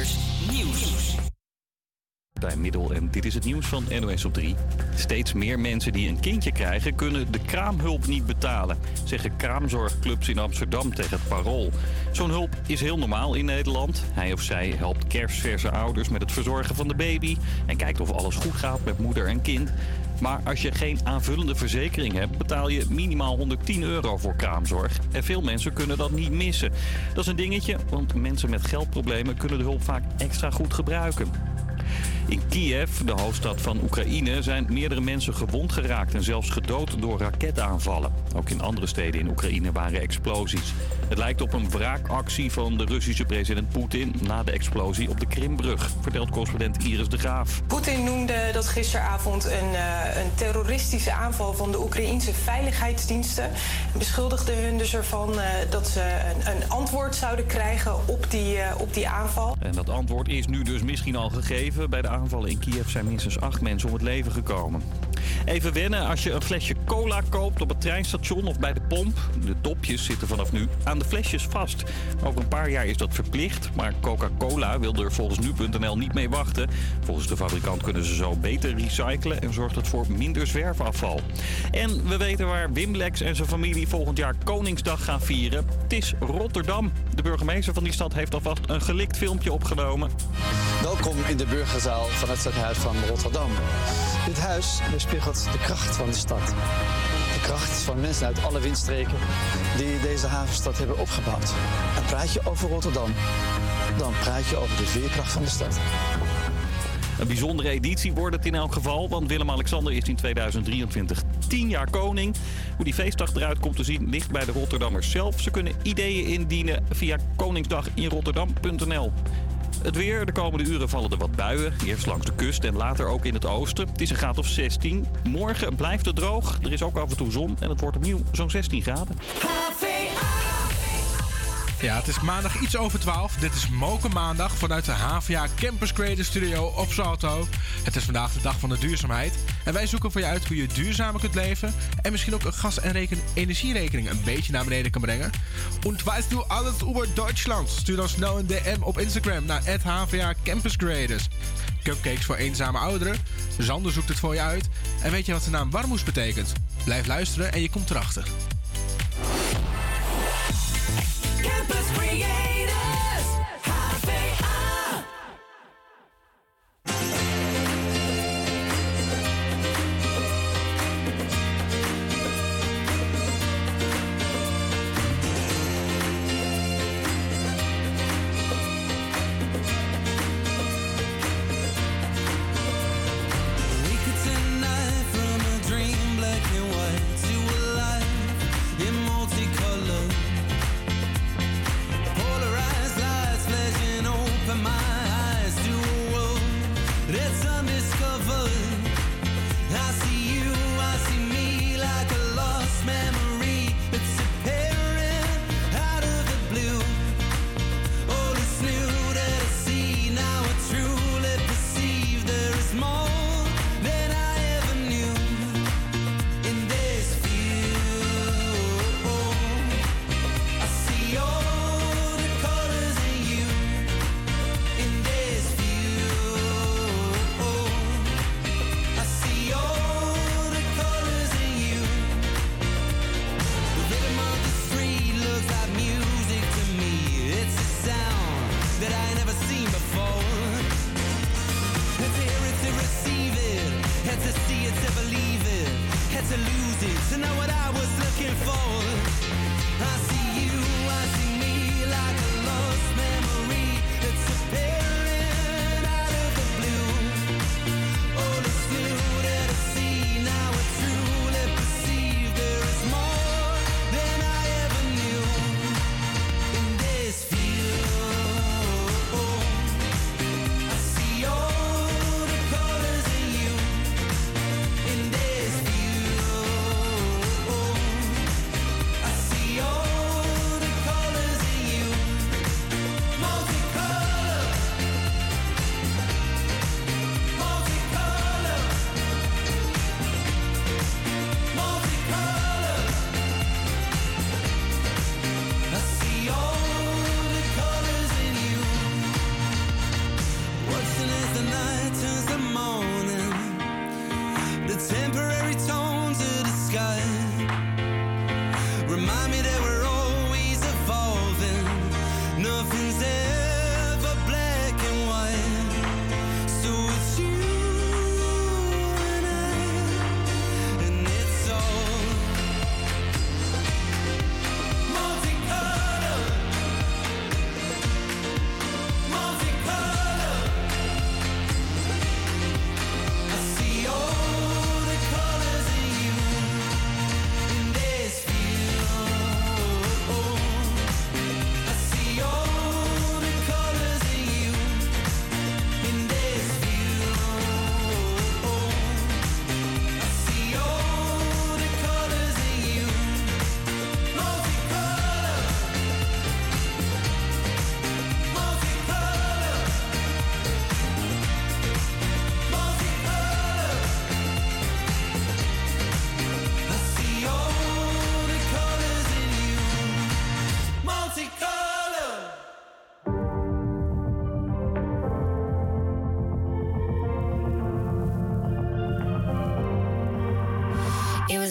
BN'ers Nieuws. En dit is het nieuws van NOS op 3. Steeds meer mensen die een kindje krijgen kunnen de kraamhulp niet betalen, zeggen kraamzorgclubs in Amsterdam tegen het Parool. Zo'n hulp is heel normaal in Nederland. Hij of zij helpt kerstverse ouders met het verzorgen van de baby en kijkt of alles goed gaat met moeder en kind. Maar als je geen aanvullende verzekering hebt, betaal je minimaal 110 euro voor kraamzorg. En veel mensen kunnen dat niet missen. Dat is een dingetje, want mensen met geldproblemen kunnen de hulp vaak extra goed gebruiken. In Kiev, de hoofdstad van Oekraïne, zijn meerdere mensen gewond geraakt en zelfs gedood door raketaanvallen. Ook in andere steden in Oekraïne waren explosies. Het lijkt op een wraakactie van de Russische president Poetin na de explosie op de Krimbrug, vertelt correspondent Iris de Graaf. Poetin noemde dat gisteravond een, uh, een terroristische aanval van de Oekraïnse veiligheidsdiensten. En beschuldigde hun dus ervan uh, dat ze een, een, antwoord zouden krijgen op die, uh, op die aanval. En dat antwoord is nu dus misschien al gegeven. Bij de aanvallen in Kiev zijn minstens acht mensen om het leven gekomen. Even wennen als je een flesje cola koopt op het treinstation of bij de pomp. De dopjes zitten vanaf nu aan de flesjes vast. Over een paar jaar is dat verplicht, maar Coca-Cola wil er volgens nu.nl niet mee wachten. Volgens de fabrikant kunnen ze zo beter recyclen en zorgt het voor minder zwerfafval. En we weten waar Wim Lex en zijn familie volgend jaar Koningsdag gaan vieren. Het is Rotterdam. De burgemeester van die stad heeft alvast een gelikt filmpje opgenomen. Welkom in de burgerzaal van het stadhuis van Rotterdam. Dit huis weerspiegelt de kracht van de stad. De kracht van mensen uit alle windstreken die deze havenstad hebben opgebouwd. En praat je over Rotterdam, dan praat je over de veerkracht van de stad. Een bijzondere editie wordt het in elk geval, want Willem-Alexander is in 2023 10 jaar koning. Hoe die feestdag eruit komt te zien ligt bij de Rotterdammers zelf. Ze kunnen ideeën indienen via koningsdaginrotterdam.nl. Het weer. De komende uren vallen er wat buien. Eerst langs de kust en later ook in het oosten. Het is een graad of 16. Morgen blijft het droog. Er is ook af en toe zon. En het wordt opnieuw zo'n 16 graden. Ja, het is maandag iets over 12. Dit is Moken Maandag vanuit de HVA Campus Creator Studio op Salto. Het is vandaag de dag van de duurzaamheid. En wij zoeken voor je uit hoe je duurzamer kunt leven. En misschien ook een gas- en reken energierekening een beetje naar beneden kan brengen. Weißt du alles over Duitsland? Stuur dan snel een DM op Instagram naar HVA Campus Creators. Cupcakes voor eenzame ouderen. Zander zoekt het voor je uit. En weet je wat de naam Warmoes betekent? Blijf luisteren en je komt erachter. Campus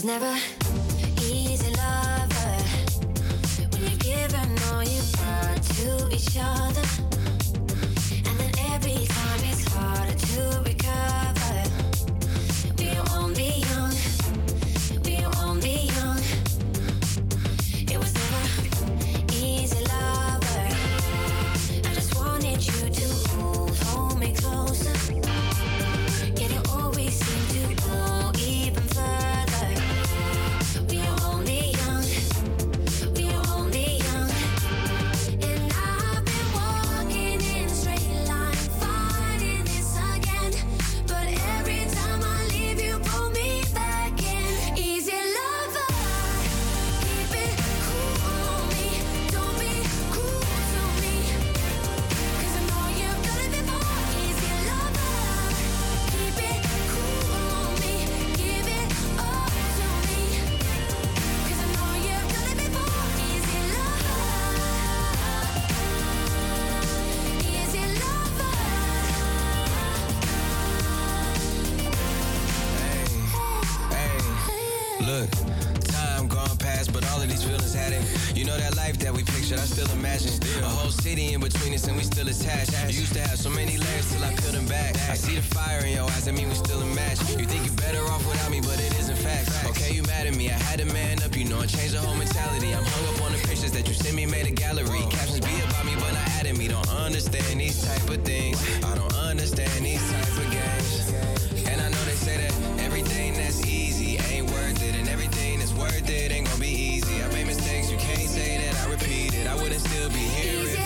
never still imagine. A whole city in between us, and we still attached. You used to have so many layers till I peeled them back. I see the fire in your eyes, I mean we still a match. You think you're better off without me, but it isn't fact. Okay, you mad at me? I had to man up, you know, and change the whole mentality. I'm hung up on the pictures that you sent me, made a gallery. Captions be about me, but not adding me. Don't understand these type of things. I don't understand these type of games. And I know they say that everything that's easy ain't worth it, and everything that's worth it ain't gonna be still be here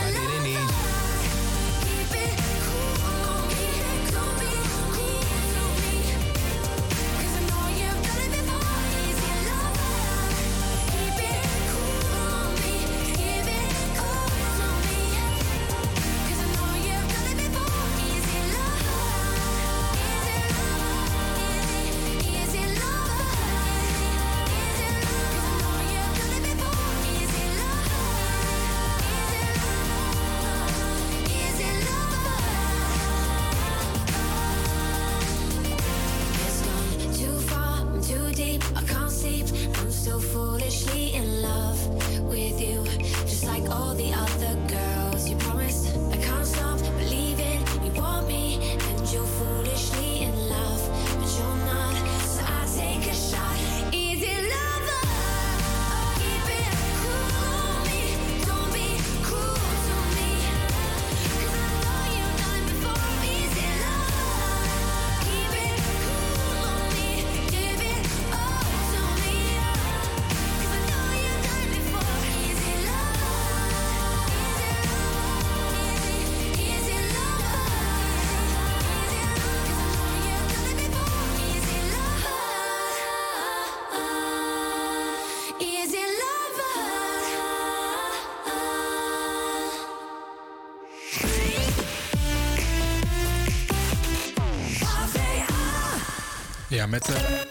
Ja, met de,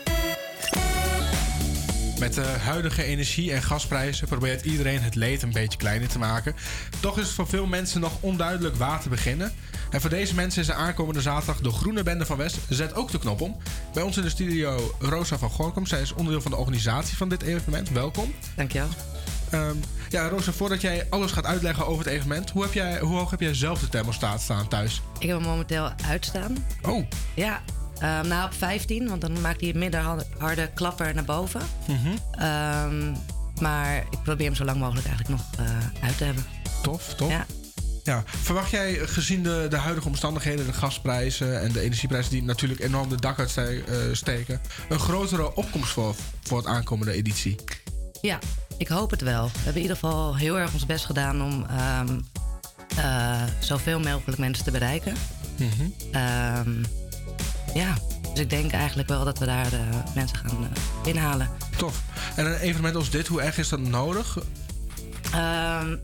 met de huidige energie- en gasprijzen probeert iedereen het leed een beetje kleiner te maken. Toch is het voor veel mensen nog onduidelijk waar te beginnen. En voor deze mensen is de aankomende zaterdag de Groene Bende van West. Zet ook de knop om. Bij ons in de studio Rosa van Gorkum. Zij is onderdeel van de organisatie van dit evenement. Welkom. Dankjewel. Ehm, ja, Rosa, voordat jij alles gaat uitleggen over het evenement, hoe, heb jij, hoe hoog heb jij zelf de thermostaat staan thuis? Ik heb hem momenteel uitstaan. Oh, Ja, ehm, nou op 15, want dan maakt hij een middenharde klapper naar boven. Ehm, maar ik probeer hem zo lang mogelijk eigenlijk nog eh, uit te hebben. tof, tof. Ja. Ja, verwacht jij gezien de, de huidige omstandigheden, de gasprijzen en de energieprijzen die natuurlijk enorm de dak uitsteken, een grotere opkomst voor, voor het aankomende editie? ja, ik hoop het wel. We hebben in ieder geval heel erg ons best gedaan om ehm, eh, zoveel mogelijk mensen te bereiken. Ehm, ja, dus ik denk eigenlijk wel dat we daar eh, mensen gaan eh, inhalen. Tof. En een evenement als dit, hoe erg is dat nodig? Ehm,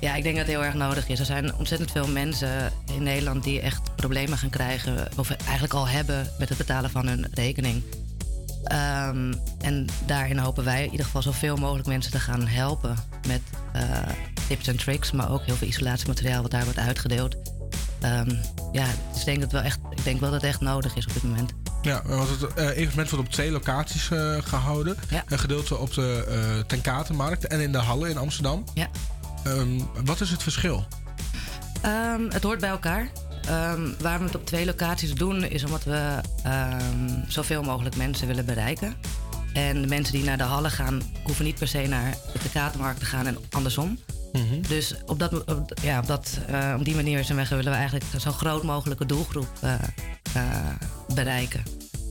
ja, ik denk dat het heel erg nodig is. Er zijn ontzettend veel mensen in Nederland die echt problemen gaan krijgen, of eigenlijk al hebben met het betalen van hun rekening. Ehm, en daarin hopen wij in ieder geval zoveel mogelijk mensen te gaan helpen met eh, tips en tricks, maar ook heel veel isolatiemateriaal wat daar wordt uitgedeeld. Ehm, ja, dus ik denk, dat wel echt, ik denk wel dat het echt nodig is op dit moment. Ja, want het eh, evenement wordt op twee locaties eh, gehouden. Ja. Een gedeelte op de uh, Ten Katenmarkt en in de Halle in Amsterdam. Ja. Ehm, wat is het verschil? Ehm, het hoort bij elkaar. Waar we het op twee locaties doen, is omdat we zoveel mogelijk mensen willen bereiken. En de mensen die naar de hallen gaan, hoeven niet per se naar de kaartenmarkt te gaan en andersom. Dus op, dat, op, ja, op, dat, eh, op die manier zijn willen we eigenlijk zo'n groot mogelijke doelgroep eh, eh, bereiken.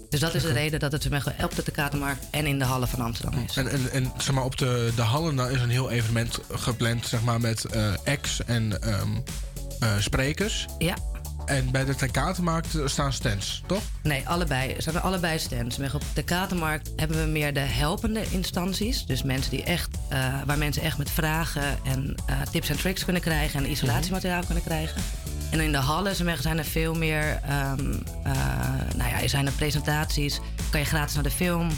Dus dat is de reden dat het op de kaartenmarkt en in de hallen van Amsterdam is. En, en, en zeg maar, op de, de Hallen nou, is een heel evenement gepland zeg maar, met acts en ehm, eh, sprekers. Ja, En bij de Ten Katenmarkt staan stands, toch? Nee, allebei. Ze hebben allebei stands. Op de kaartenmarkt hebben we meer de helpende instanties. Dus mensen die echt, eh, waar mensen echt met vragen en eh, tips en tricks kunnen krijgen en isolatiemateriaal kunnen krijgen. En in de hallen zijn er- zijn er veel meer, ehm, eh, nou ja, zijn er presentaties, kan je gratis naar de film.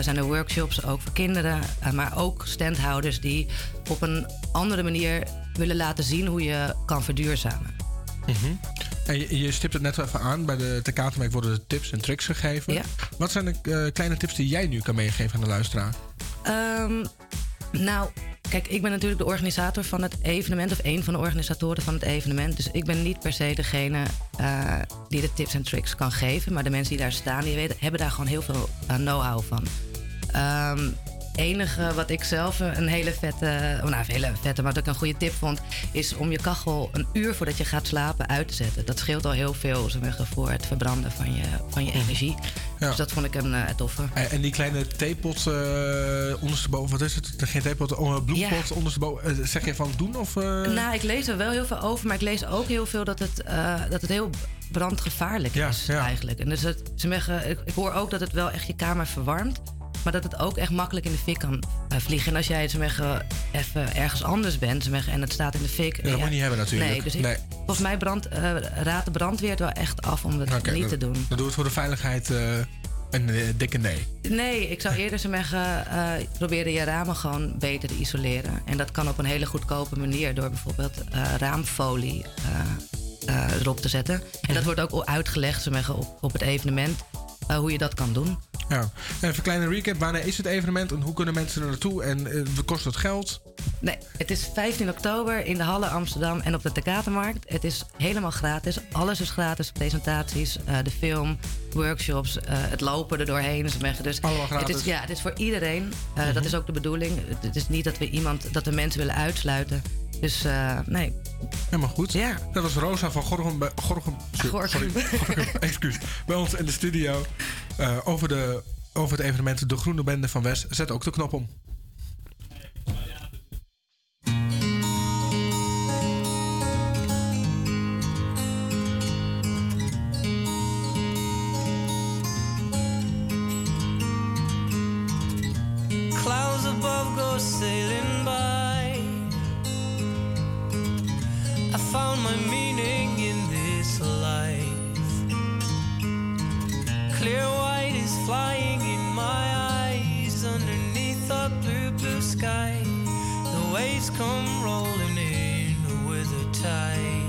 zijn er workshops ook voor kinderen, maar ook standhouders die op een andere manier willen laten zien hoe je kan verduurzamen. En je, je stipt het net even aan. Bij de Ten Katenmarkt worden de tips en tricks gegeven. Ja. Wat zijn de eh, kleine tips die jij nu kan meegeven aan de luisteraar? Ehm, nou, kijk, ik ben natuurlijk de organisator van het evenement, of een van de organisatoren van het evenement. Dus ik ben niet per se degene eh, die de tips en tricks kan geven. Maar de mensen die daar staan, die weten, hebben daar gewoon heel veel eh, know-how van. Ehm enige wat ik zelf een hele vette, oh nou, een hele vette, maar wat ik een goede tip vond, is om je kachel een uur voordat je gaat slapen uit te zetten. Dat scheelt al heel veel voor het verbranden van je, van je energie. Ja. Dus dat vond ik een eh, toffe. En, en die kleine theepot eh ondersteboven, wat is het? Geen theepot, oh, bloempot Ja. ondersteboven. Eh, zeg je van doen of... eh? Nou, ik lees er wel heel veel over, maar ik lees ook heel veel dat het, eh, dat het heel brandgevaarlijk Ja, is ja. eigenlijk. En dus het, ze zeggen, ik, ik hoor ook dat het wel echt je kamer verwarmt, maar dat het ook echt makkelijk in de fik kan eh, vliegen. En als jij ze zeggen, even ergens anders bent en het staat in de fik. dat en moet je niet hebben natuurlijk. Nee, dus ik, volgens mij brand, eh, raadt de brandweer het wel echt af om dat Oké, niet te doen. Dan doe het voor de veiligheid eh, een dikke nee. Nee, ik zou eerder zeggen, eh proberen je ramen gewoon beter te isoleren. En dat kan op een hele goedkope manier door bijvoorbeeld raamfolie erop te zetten. En dat wordt ook uitgelegd zeg maar, op, op het evenement eh, hoe je dat kan doen. Ja. Even een kleine recap. Wanneer is het evenement en hoe kunnen mensen er naartoe? En eh, wat kost het geld? Nee, het is 15 oktober in de Halle Amsterdam en op de Tekatenmarkt. Het is helemaal gratis. Alles is gratis. Presentaties, eh, de film, workshops, eh, het lopen er doorheen. Dus Allemaal Het gratis. is, ja, het is voor iedereen. Eh, Dat is ook de bedoeling. Het- Het is niet dat we iemand, dat we mensen willen uitsluiten. Dus eh, nee, Helemaal goed. Ja. Dat was Rosa van Gorgum. bij- Gorgum, Gorgum. Sorry, excuus. Bij ons in de studio. eh, over, de, over het evenement De Groene Bende van West. Zet ook de knop om. Clouds above go sailing by. Found my meaning in this life. Clear white is flying in my eyes underneath a blue, blue sky. The waves come rolling in with a tide.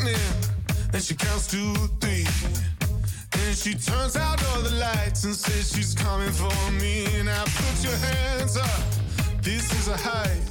lightning. Then she counts to three. Then she turns out all the lights and says she's coming for me. Now put your hands up. This is a heist.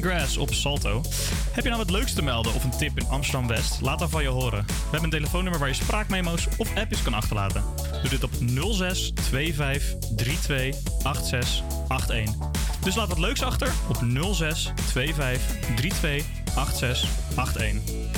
Greengrass op Salto. Heb je nou wat leuks te melden of een tip in Amsterdam West? Laat dan van je horen. We hebben een telefoonnummer waar je spraakmemo's of appjes kan achterlaten. Doe dit op 06 25 32 86 81. Dus laat wat leuks achter op 06 25 32 86 81.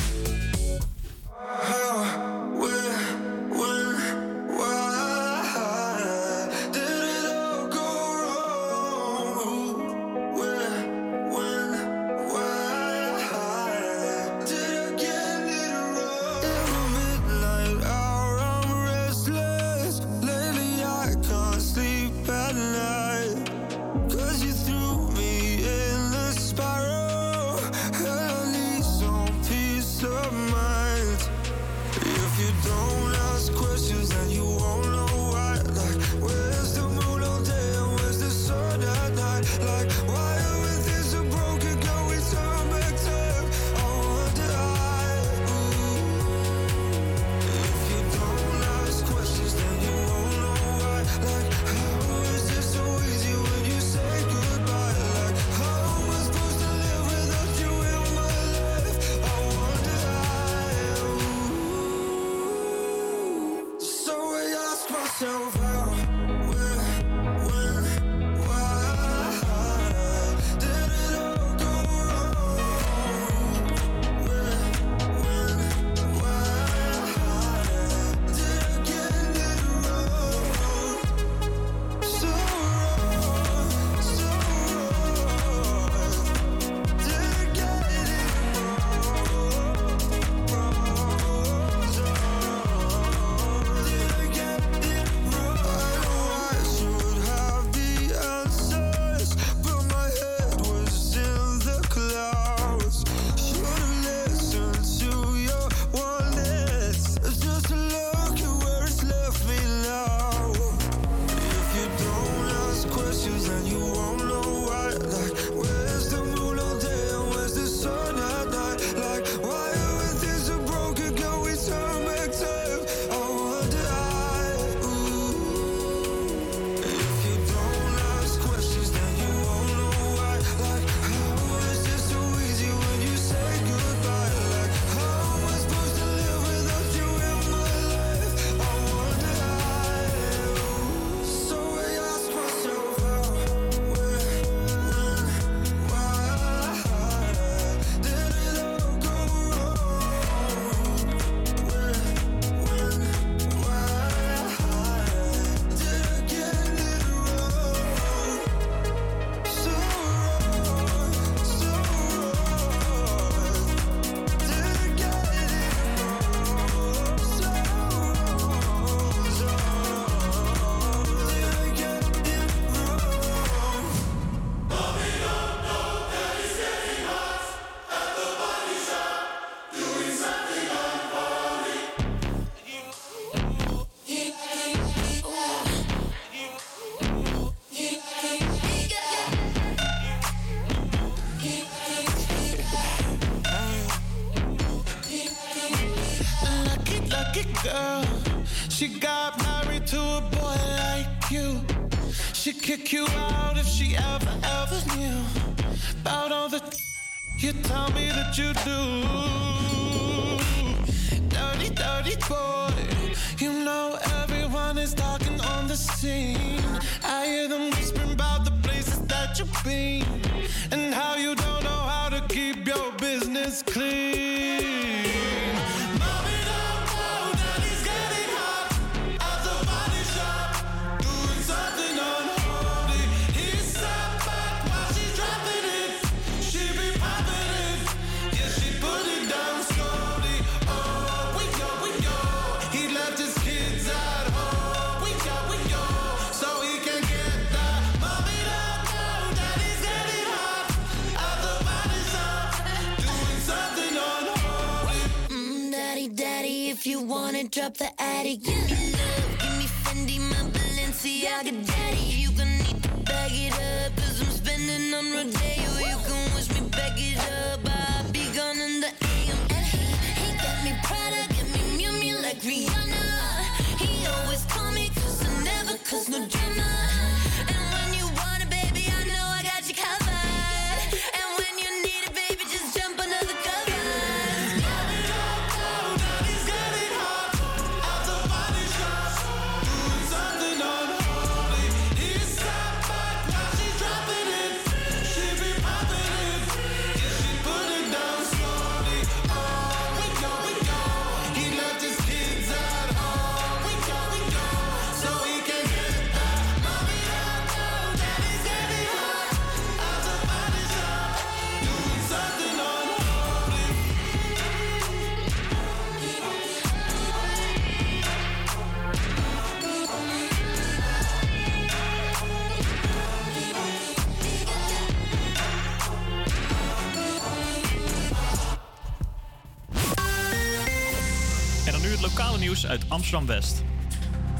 Uit Amsterdam-West.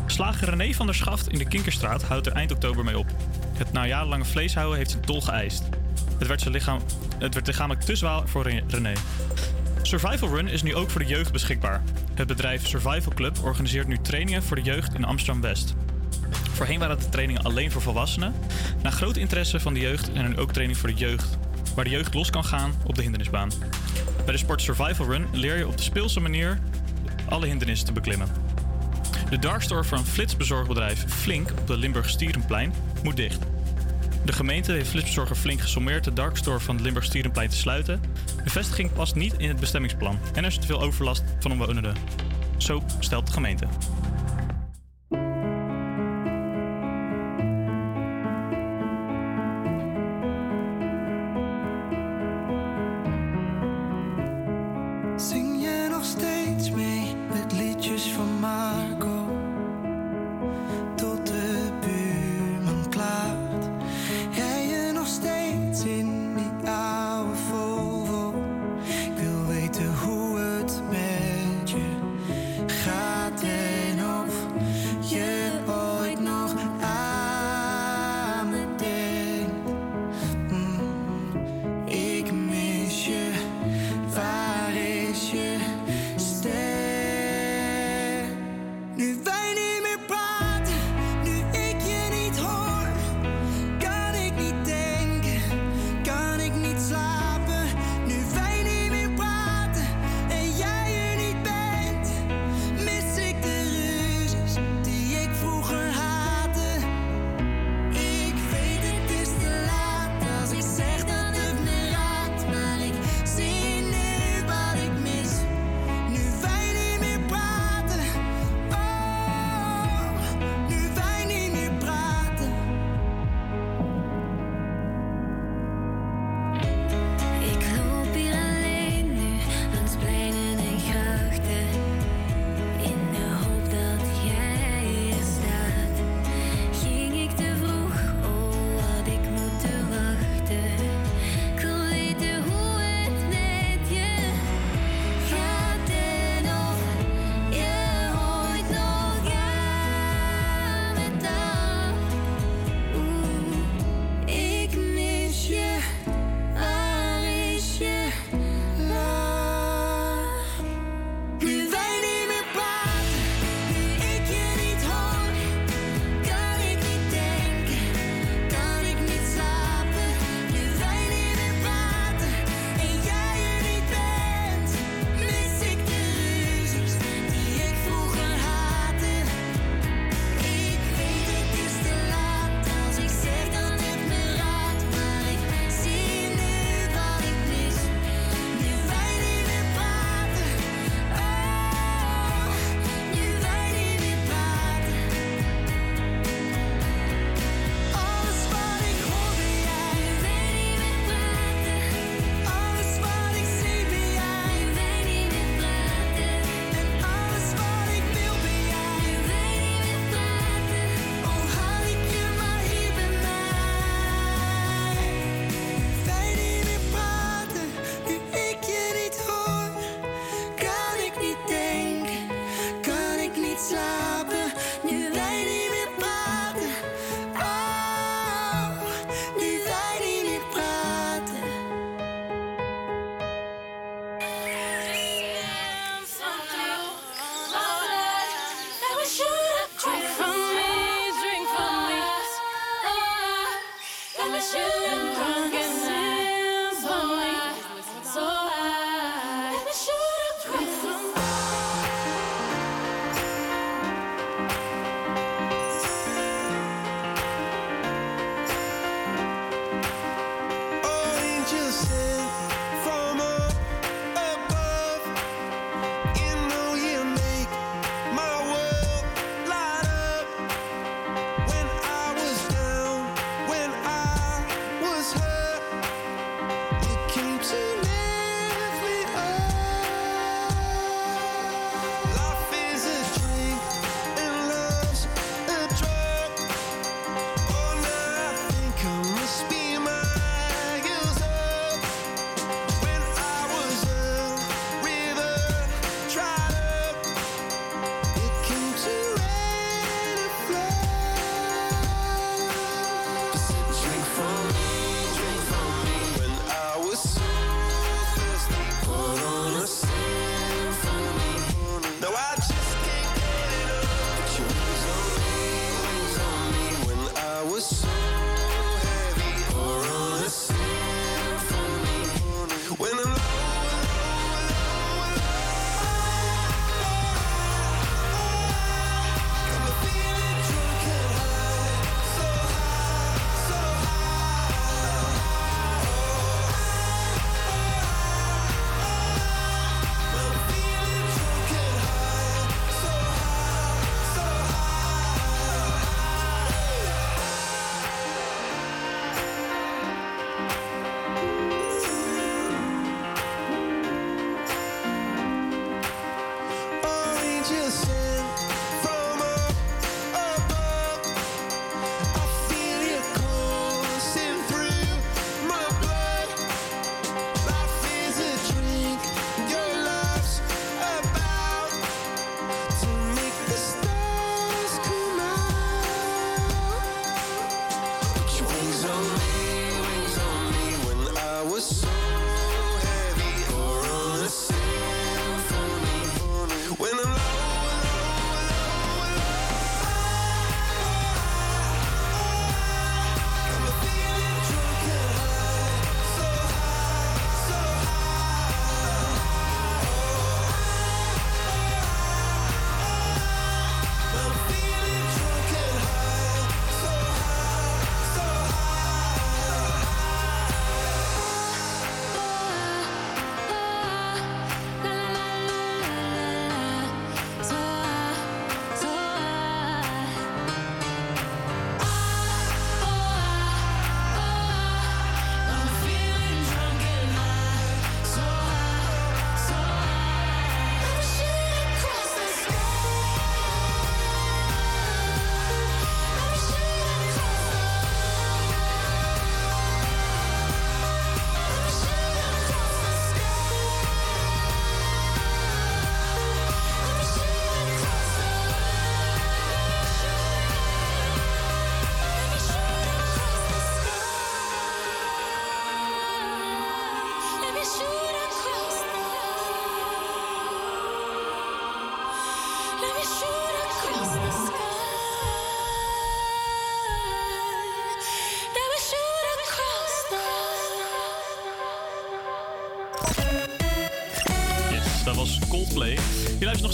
Slager René van der Schaft in de Kinkerstraat houdt er eind oktober mee op. Het na jarenlange vleeshouden heeft zijn tol geëist. Het werd, zijn lichaam, het werd lichamelijk te zwaar voor Re- René. Survival Run is nu ook voor de jeugd beschikbaar. Het bedrijf Survival Club organiseert nu trainingen voor de jeugd in Amsterdam-West. Voorheen waren de trainingen alleen voor volwassenen. Na groot interesse van de jeugd zijn er ook trainingen voor de jeugd, waar de jeugd los kan gaan op de hindernisbaan. Bij de sport Survival Run leer je op de speelse manier alle hindernissen te beklimmen. De darkstore van flitsbezorgbedrijf Flink op de Limburg-Stierenplein moet dicht. De gemeente heeft flitsbezorger Flink gesommeerd de darkstore van het Limburg-Stierenplein te sluiten. De vestiging past niet in het bestemmingsplan en er is te veel overlast van omwonenden. Zo stelt de gemeente.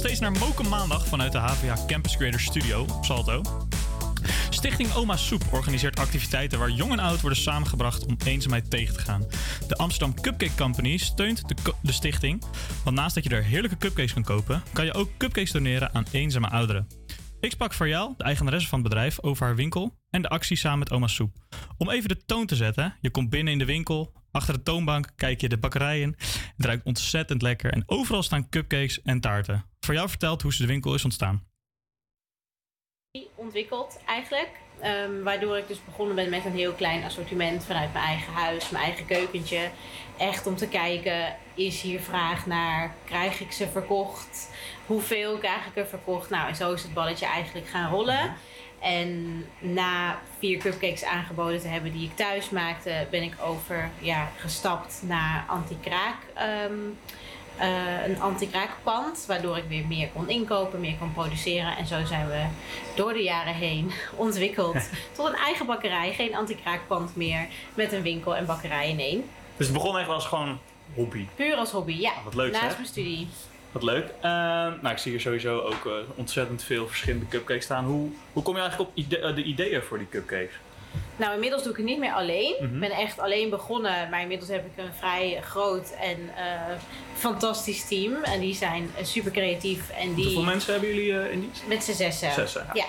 Nog steeds naar Moken Maandag vanuit de HVA Campus Creator Studio op Salto. Stichting Oma Soep organiseert activiteiten waar jong en oud worden samengebracht om eenzaamheid tegen te gaan. De Amsterdam Cupcake Company steunt de, stichting, want naast dat je er heerlijke cupcakes kan kopen, kan je ook cupcakes doneren aan eenzame ouderen. Ik sprak Farjal, de eigenaresse van het bedrijf, over haar winkel en de actie samen met Oma Soep. Om even de toon te zetten, je komt binnen in de winkel, achter de toonbank kijk je de bakkerij in. Het ruikt ontzettend lekker en overal staan cupcakes en taarten. Farjal vertelt hoe ze de winkel is ontstaan. ontwikkeld eigenlijk. Ehm, waardoor ik dus begonnen ben met een heel klein assortiment vanuit mijn eigen huis, mijn eigen keukentje. Echt om te kijken, is hier vraag naar? Krijg ik ze verkocht? Hoeveel krijg ik er verkocht? Nou, en zo is het balletje eigenlijk gaan rollen. En na vier cupcakes aangeboden te hebben die ik thuis maakte, ben ik over ja, gestapt naar anti-kraak. ehm, eh, een anti-kraakpand, waardoor ik weer meer kon inkopen, meer kon produceren. En zo zijn we door de jaren heen ontwikkeld tot een eigen bakkerij. Geen anti-kraakpand meer, met een winkel en bakkerij in één. Dus het begon echt als gewoon hobby. Puur als hobby, ja. wat leuk, Naast mijn studie. Wat leuk. Ehm, nou, ik zie hier sowieso ook eh, ontzettend veel verschillende cupcakes staan. Hoe, hoe kom je eigenlijk op ide- eh, de ideeën voor die cupcakes? Nou, inmiddels doe ik het niet meer alleen. Mhm. Ik ben echt alleen begonnen, maar inmiddels heb ik een vrij groot en eh, fantastisch team. En die zijn super creatief. En die... Hoeveel mensen hebben jullie in dienst? Met z'n zessen. Zessen, ja. ja.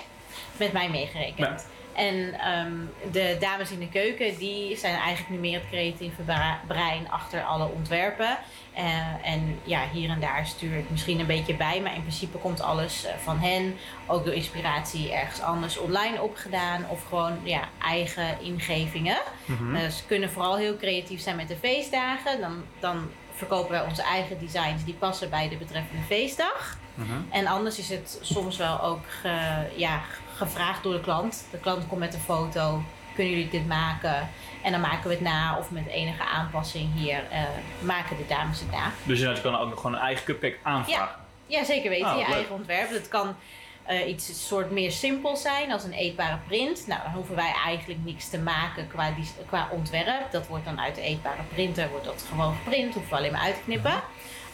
Met mij meegerekend. Ja. En ehm, de dames in de keuken, die zijn eigenlijk nu meer het creatieve brein achter alle ontwerpen. Eh, en ja, hier en daar stuur ik misschien een beetje bij, maar in principe komt alles eh, van hen. Ook door inspiratie ergens anders online opgedaan of gewoon ja, eigen ingevingen. Mhm. Eh, ze kunnen vooral heel creatief zijn met de feestdagen. Dan, dan verkopen wij onze eigen designs die passen bij de betreffende feestdag. En anders is het soms wel ook ge- ja, gevraagd door de klant. De klant komt met een foto. Kunnen jullie dit maken? En dan maken we het na of met enige aanpassing hier eh, maken de dames het na. Dus je kan ook nog gewoon een eigen cupcake aanvragen. Ja, ja zeker weten. Ah, je leuk. eigen ontwerp. Dat kan eh, iets soort meer simpel zijn als een eetbare print. Nou, dan hoeven wij eigenlijk niks te maken qua, die, qua ontwerp. Dat wordt dan uit de eetbare printer wordt dat gewoon geprint. Hoeven we alleen maar uit te knippen.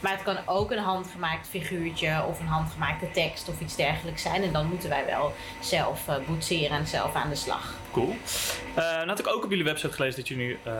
Maar het kan ook een handgemaakt figuurtje of een handgemaakte tekst of iets dergelijks zijn. En dan moeten wij wel zelf eh, boetseren en zelf aan de slag. Cool. Eh nou had ik ook op jullie website gelezen dat jullie nu eh,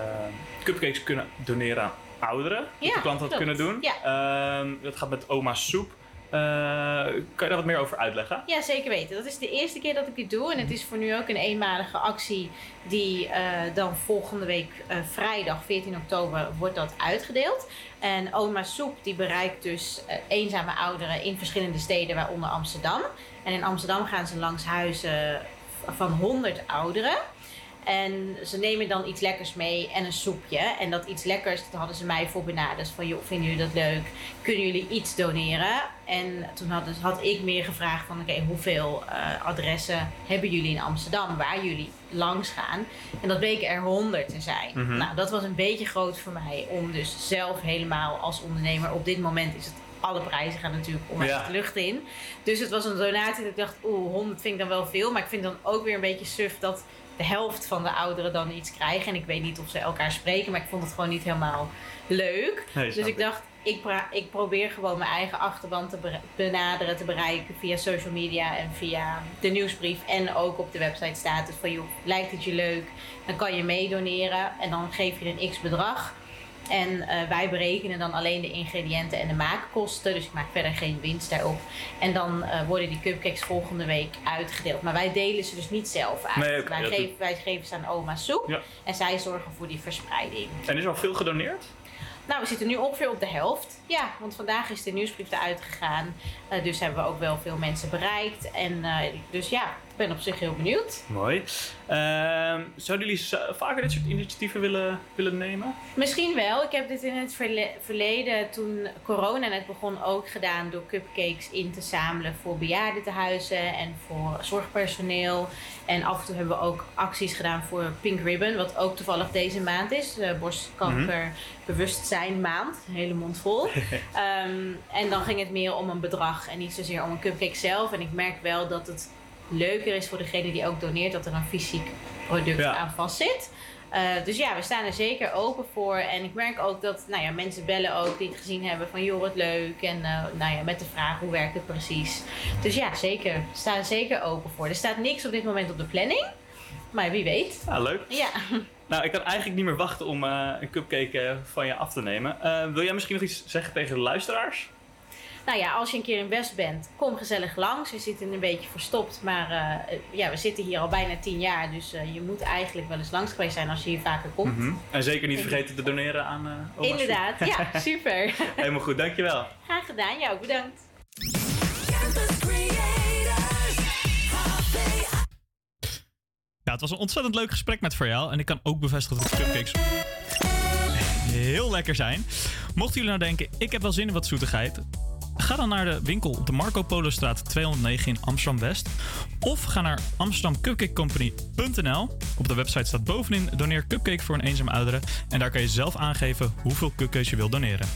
cupcakes kunnen doneren aan ouderen. Dat Ja, de klanten dat kunnen doen. Ehm, dat gaat met oma soep. Kan je daar wat meer over uitleggen? Ja, zeker weten. Dat is de eerste keer dat ik dit doe. En het is voor nu ook een eenmalige actie die dan volgende week vrijdag 14 oktober wordt dat uitgedeeld. En Oma Soep die bereikt dus eh, eenzame ouderen in verschillende steden, waaronder Amsterdam. En in Amsterdam gaan ze langs huizen van 100 ouderen. En ze nemen dan iets lekkers mee en een soepje. En dat iets lekkers, dat hadden ze mij voor benaderd. Van, joh, vinden jullie dat leuk? Kunnen jullie iets doneren? En toen had, dus, had ik meer gevraagd van, oké, hoeveel eh, adressen hebben jullie in Amsterdam waar jullie langs gaan? En dat bleken er honderd te zijn. Mhm. Nou, dat was een beetje groot voor mij om dus zelf helemaal als ondernemer, op dit moment is het alle prijzen gaan natuurlijk om Ja. de lucht in. Dus het was een donatie dat ik dacht, oeh, 100 vind ik dan wel veel. Maar ik vind dan ook weer een beetje suf dat de helft van de ouderen dan iets krijgen. En ik weet niet of ze elkaar spreken, maar ik vond het gewoon niet helemaal leuk. Nee, dus ik dacht, ik, ik probeer gewoon mijn eigen achterban te benaderen, te bereiken via social media en via de nieuwsbrief. En ook op de website staat het van, joh, lijkt het je leuk? Dan kan je meedoneren en dan geef je een x bedrag. En eh, wij berekenen dan alleen de ingrediënten en de maakkosten. Dus ik maak verder geen winst daarop. En dan eh, worden die cupcakes volgende week uitgedeeld. Maar wij delen ze dus niet zelf uit. Nee, wij, geven, wij geven ze aan oma soep. Ja. En zij zorgen voor die verspreiding. En is er al veel gedoneerd? Nou, we zitten nu ongeveer op de helft. Ja, want vandaag is de nieuwsbrief eruit gegaan. Eh, dus hebben we ook wel veel mensen bereikt. En dus ja, ben op zich heel benieuwd. Mooi. Ehm, zouden jullie vaker dit soort initiatieven willen, willen nemen? Misschien wel. Ik heb dit in het verle- verleden, toen corona net begon, ook gedaan door cupcakes in te zamelen voor bejaardentehuizen en voor zorgpersoneel. En af en toe hebben we ook acties gedaan voor Pink Ribbon, wat ook toevallig deze maand is. eh borstkanker bewustzijn maand. Een hele mond vol. Ehm, en dan ging het meer om een bedrag en niet zozeer om een cupcake zelf. En ik merk wel dat het leuker is voor degene die ook doneert dat er een fysiek product Ja. aan vastzit. Eh, dus ja, we staan er zeker open voor. En ik merk ook dat nou ja, mensen bellen ook die het gezien hebben van joh, wat leuk. En eh, nou ja, met de vraag hoe werkt het precies. Dus ja, zeker. We staan er zeker open voor. Er staat niks op dit moment op de planning. Maar wie weet. Ah, leuk. Ja. Nou, ik kan eigenlijk niet meer wachten om eh, een cupcake van je af te nemen. Wil jij misschien nog iets zeggen tegen de luisteraars? Nou ja, als je een keer in West bent, kom gezellig langs. We zitten een beetje verstopt, maar eh, ja, we zitten hier al bijna tien jaar. Dus eh, je moet eigenlijk wel eens langs geweest zijn als je hier vaker komt. Mhm. En zeker niet vergeten te doneren aan eh Oma Inderdaad, ja, super. Helemaal goed, dankjewel. Graag gedaan, jou ook bedankt. Ja, het was een ontzettend leuk gesprek met Verjaal. En ik kan ook bevestigen dat de cupcakes heel lekker zijn. Mochten jullie nou denken, ik heb wel zin in wat zoetigheid. Ga dan naar de winkel op de Marco Polo straat 209 in Amsterdam-West. Of ga naar amsterdamcupcakecompany.nl. Op de website staat bovenin doneer cupcake voor een eenzame oudere. En daar kan je zelf aangeven hoeveel cupcakes je wilt doneren.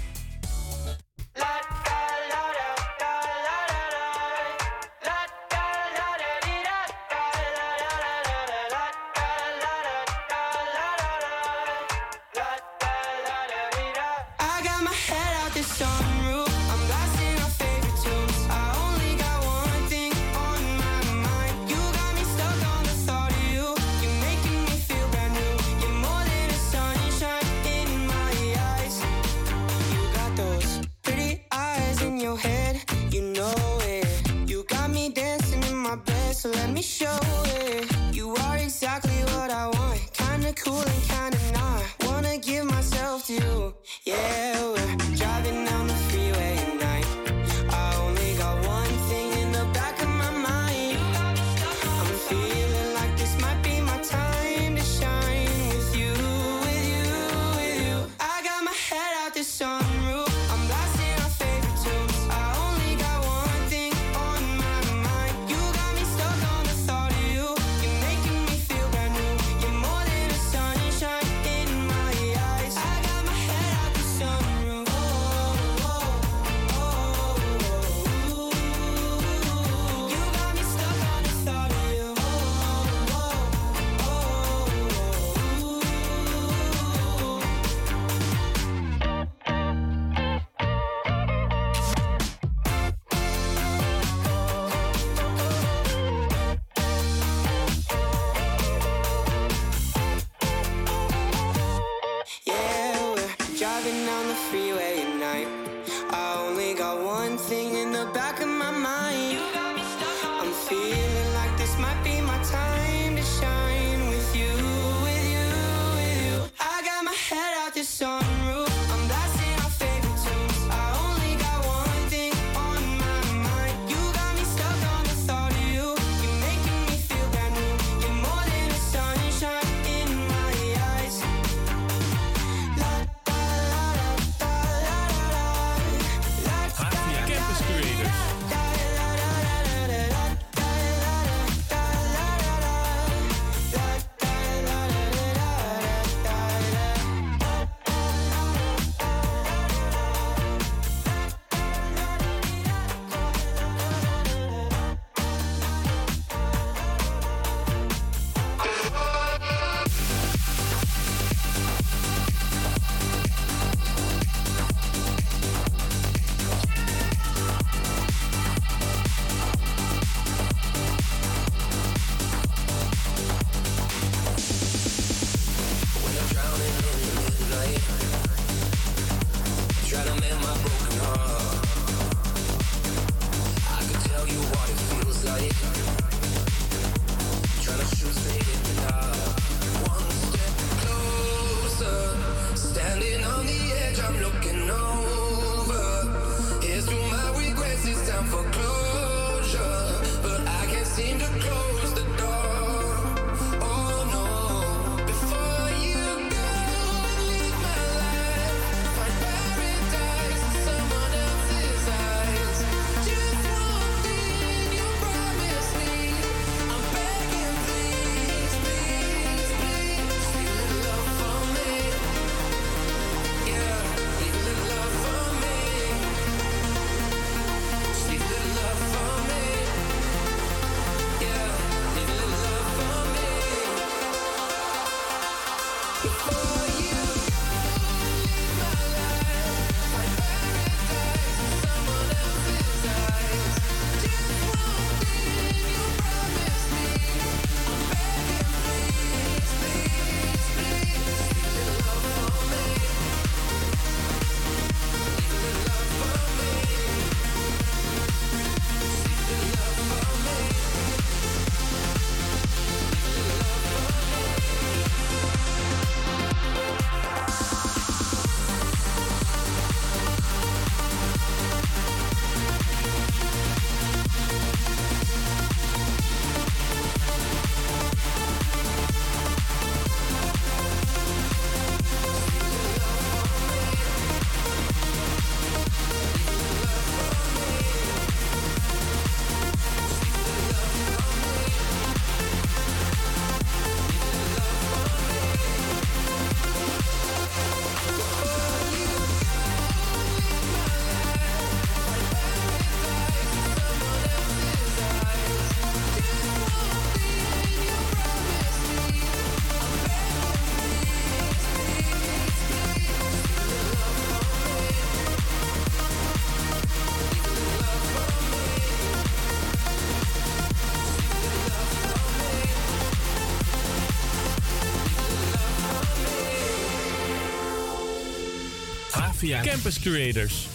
Campus Creators.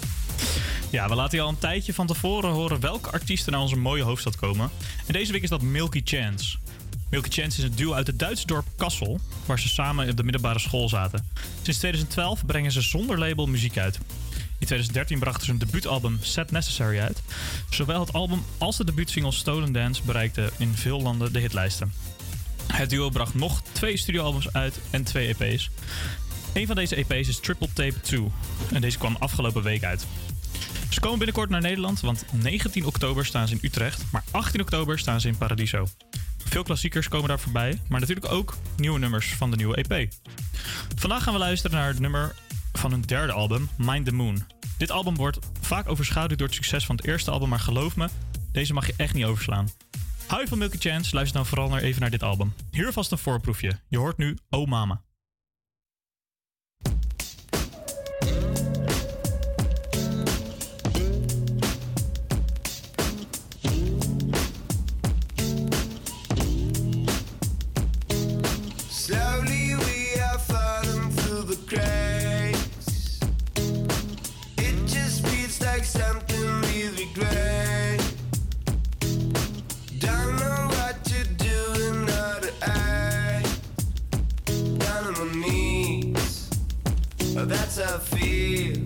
Ja, we laten je al een tijdje van tevoren horen welke artiesten naar onze mooie hoofdstad komen. En deze week is dat Milky Chance. Milky Chance is een duo uit het Duitse dorp Kassel, waar ze samen op de middelbare school zaten. Sinds 2012 brengen ze zonder label muziek uit. In 2013 brachten ze een debuutalbum Set Necessary uit. Zowel het album als de debuutsingle Stolen Dance bereikten in veel landen de hitlijsten. Het duo bracht nog twee studioalbums uit en twee EP's. Een van deze EP's is Triple Tape 2 en deze kwam afgelopen week uit. Ze komen binnenkort naar Nederland, want 19 oktober staan ze in Utrecht, maar 18 oktober staan ze in Paradiso. Veel klassiekers komen daar voorbij, maar natuurlijk ook nieuwe nummers van de nieuwe EP. Vandaag gaan we luisteren naar het nummer van hun derde album, Mind the Moon. Dit album wordt vaak overschaduwd door het succes van het eerste album, maar geloof me, deze mag je echt niet overslaan. Hou je van Milky Chance? Luister dan vooral naar even naar dit album. Hier vast een voorproefje. Je hoort nu Oh Mama. Oh, that's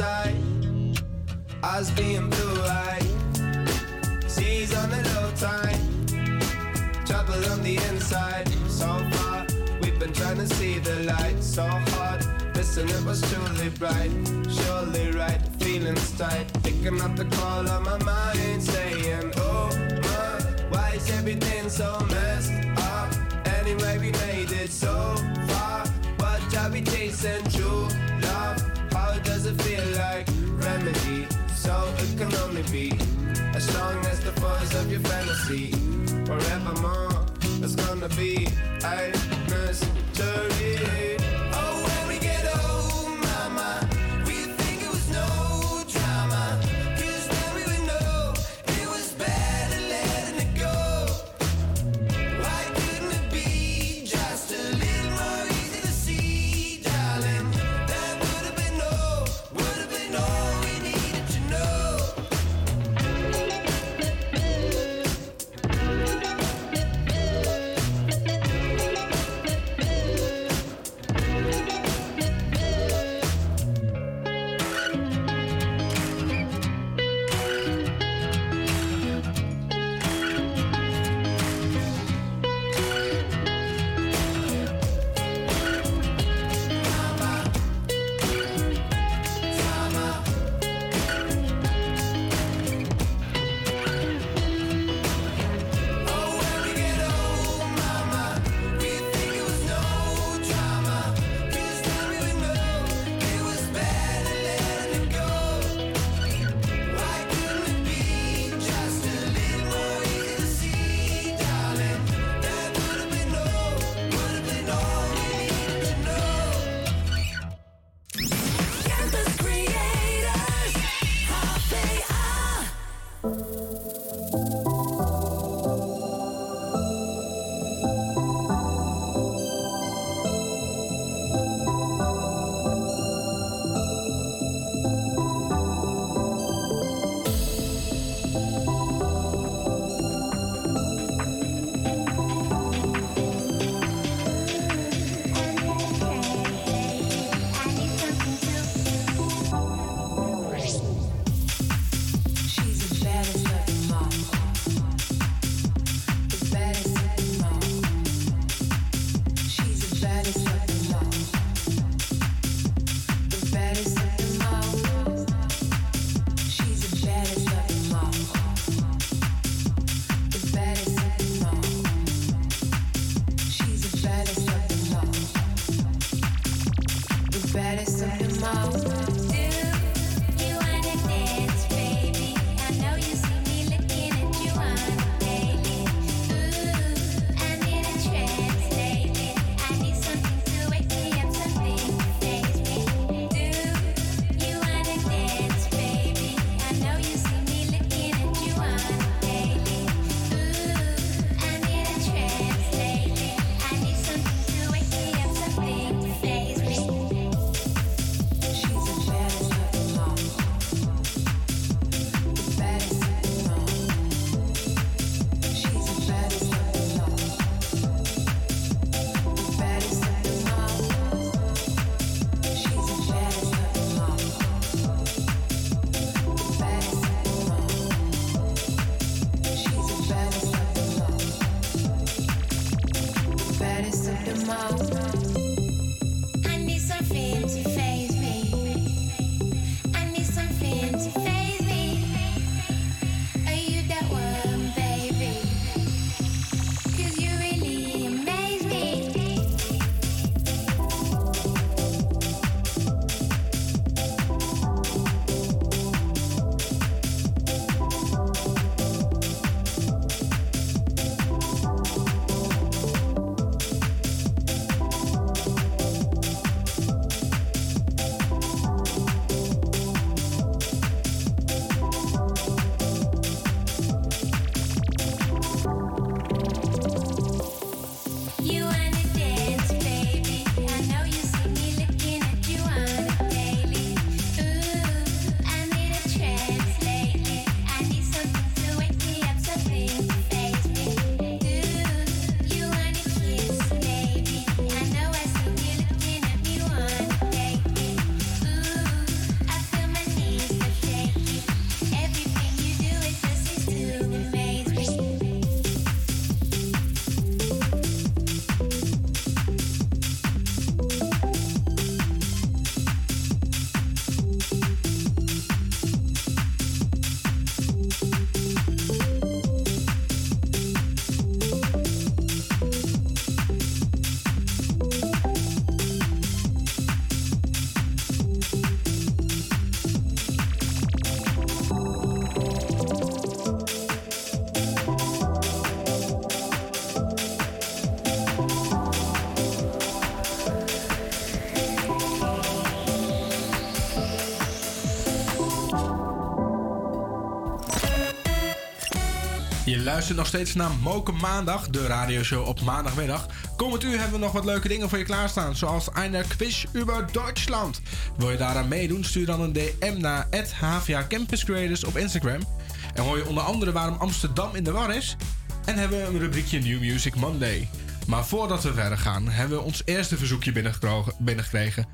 hillside, eyes being blue-eyed. Seas on the low tide, trouble on the inside. So far, we've been trying to see the light. So hard, listen, it was truly bright, surely right. Feelings tight, picking up the call on my mind, saying, Oh my, why is everything so messed up? Anyway, we made it so far. What are we chasing? True love. How does it feel like remedy? So it can only be as long as the force of your fantasy. Forevermore, it's gonna be a mystery. Je luistert nog steeds naar Moken Maandag, de radioshow op maandagmiddag. Komend uur hebben we nog wat leuke dingen voor je klaarstaan, zoals een quiz über Deutschland. Wil je daaraan meedoen, stuur dan een DM naar HVA Campus Creators op Instagram. En hoor je onder andere waarom Amsterdam in de war is. En hebben we een rubriekje New Music Monday. Maar voordat we verder gaan, hebben we ons eerste verzoekje binnengekregen.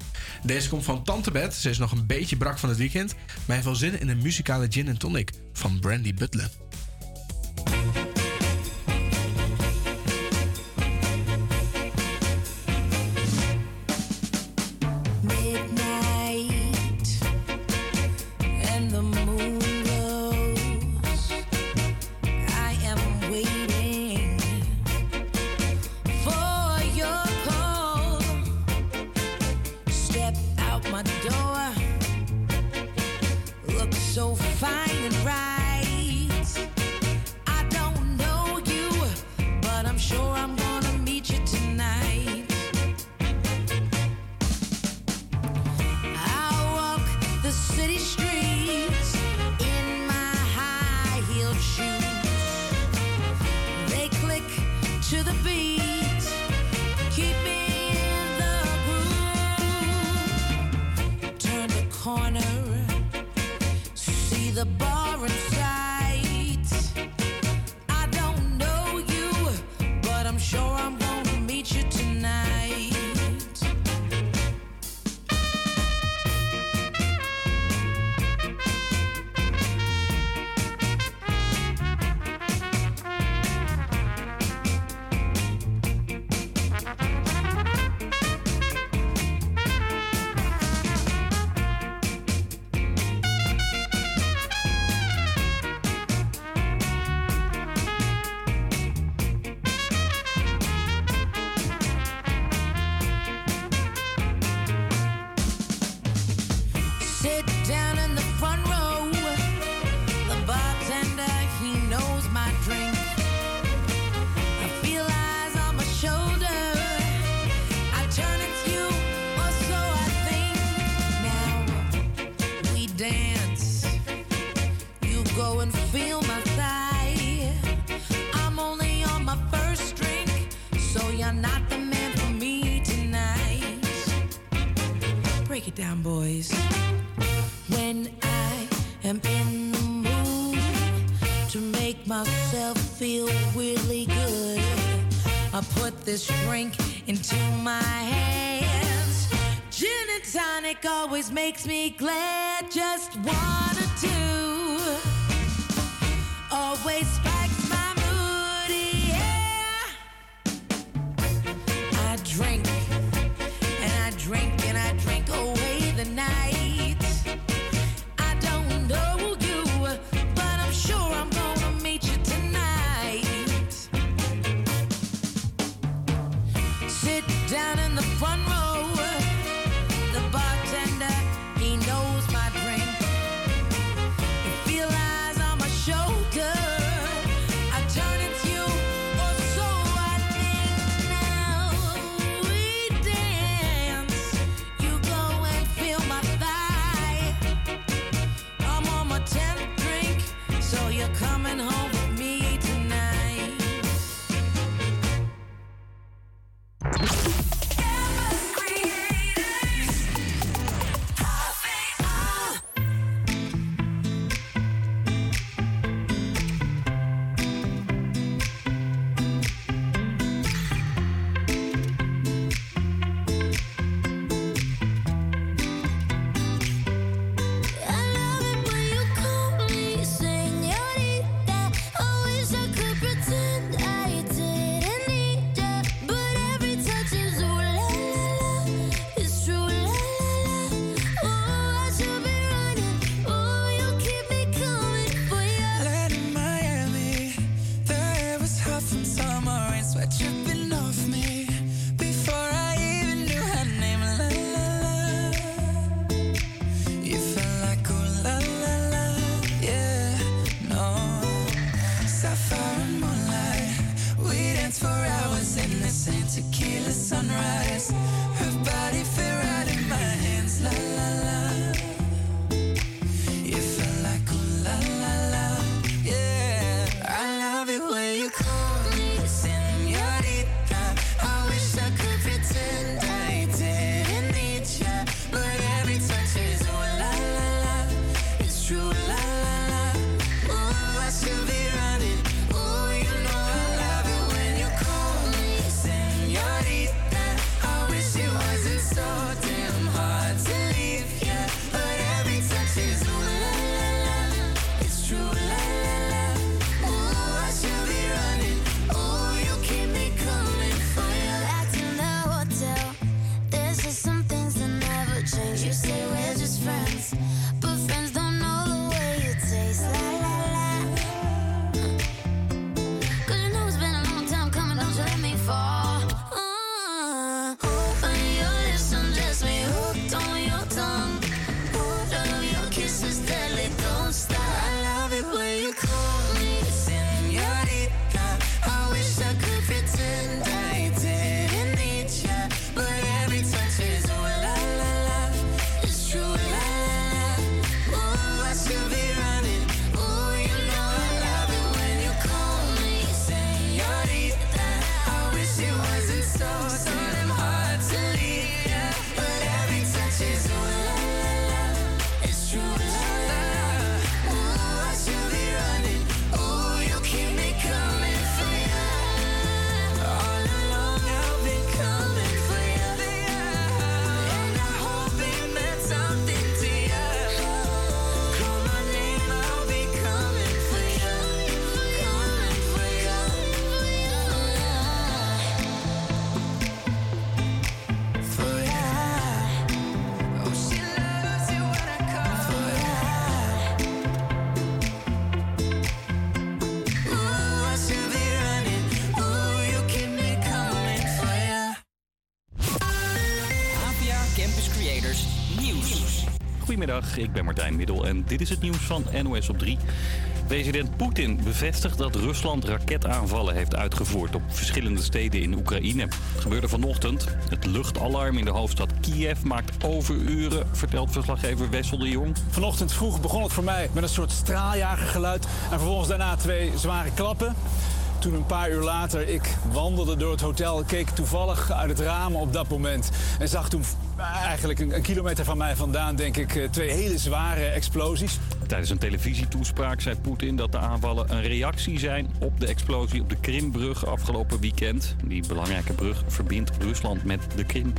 Deze komt van Tante Bet. Ze is nog een beetje brak van het weekend, maar heeft wel zin in een muzikale gin en tonic van Brandy Butler. down, boys. When I am in the mood to make myself feel really good, I put this drink into my hands. Gin and tonic always makes me glad. Just one or two always spikes my mood. Yeah, I drink Ik ben Martijn Middel en dit is het nieuws van NOS op 3. President Poetin bevestigt dat Rusland raketaanvallen heeft uitgevoerd op verschillende steden in Oekraïne. Het gebeurde vanochtend. Het luchtalarm in de hoofdstad Kiev maakt overuren, vertelt verslaggever Wessel de Jong. Vanochtend vroeg begon het voor mij met een soort straaljagergeluid en vervolgens daarna twee zware klappen. Toen een paar uur later ik wandelde door het hotel, keek toevallig uit het raam op dat moment en zag toen eigenlijk een, kilometer van mij vandaan, denk ik, eh, twee hele zware explosies. Tijdens een televisietoespraak zei Poetin dat de aanvallen een reactie zijn op de explosie op de Krimbrug afgelopen weekend. Die belangrijke brug verbindt Rusland met de Krim.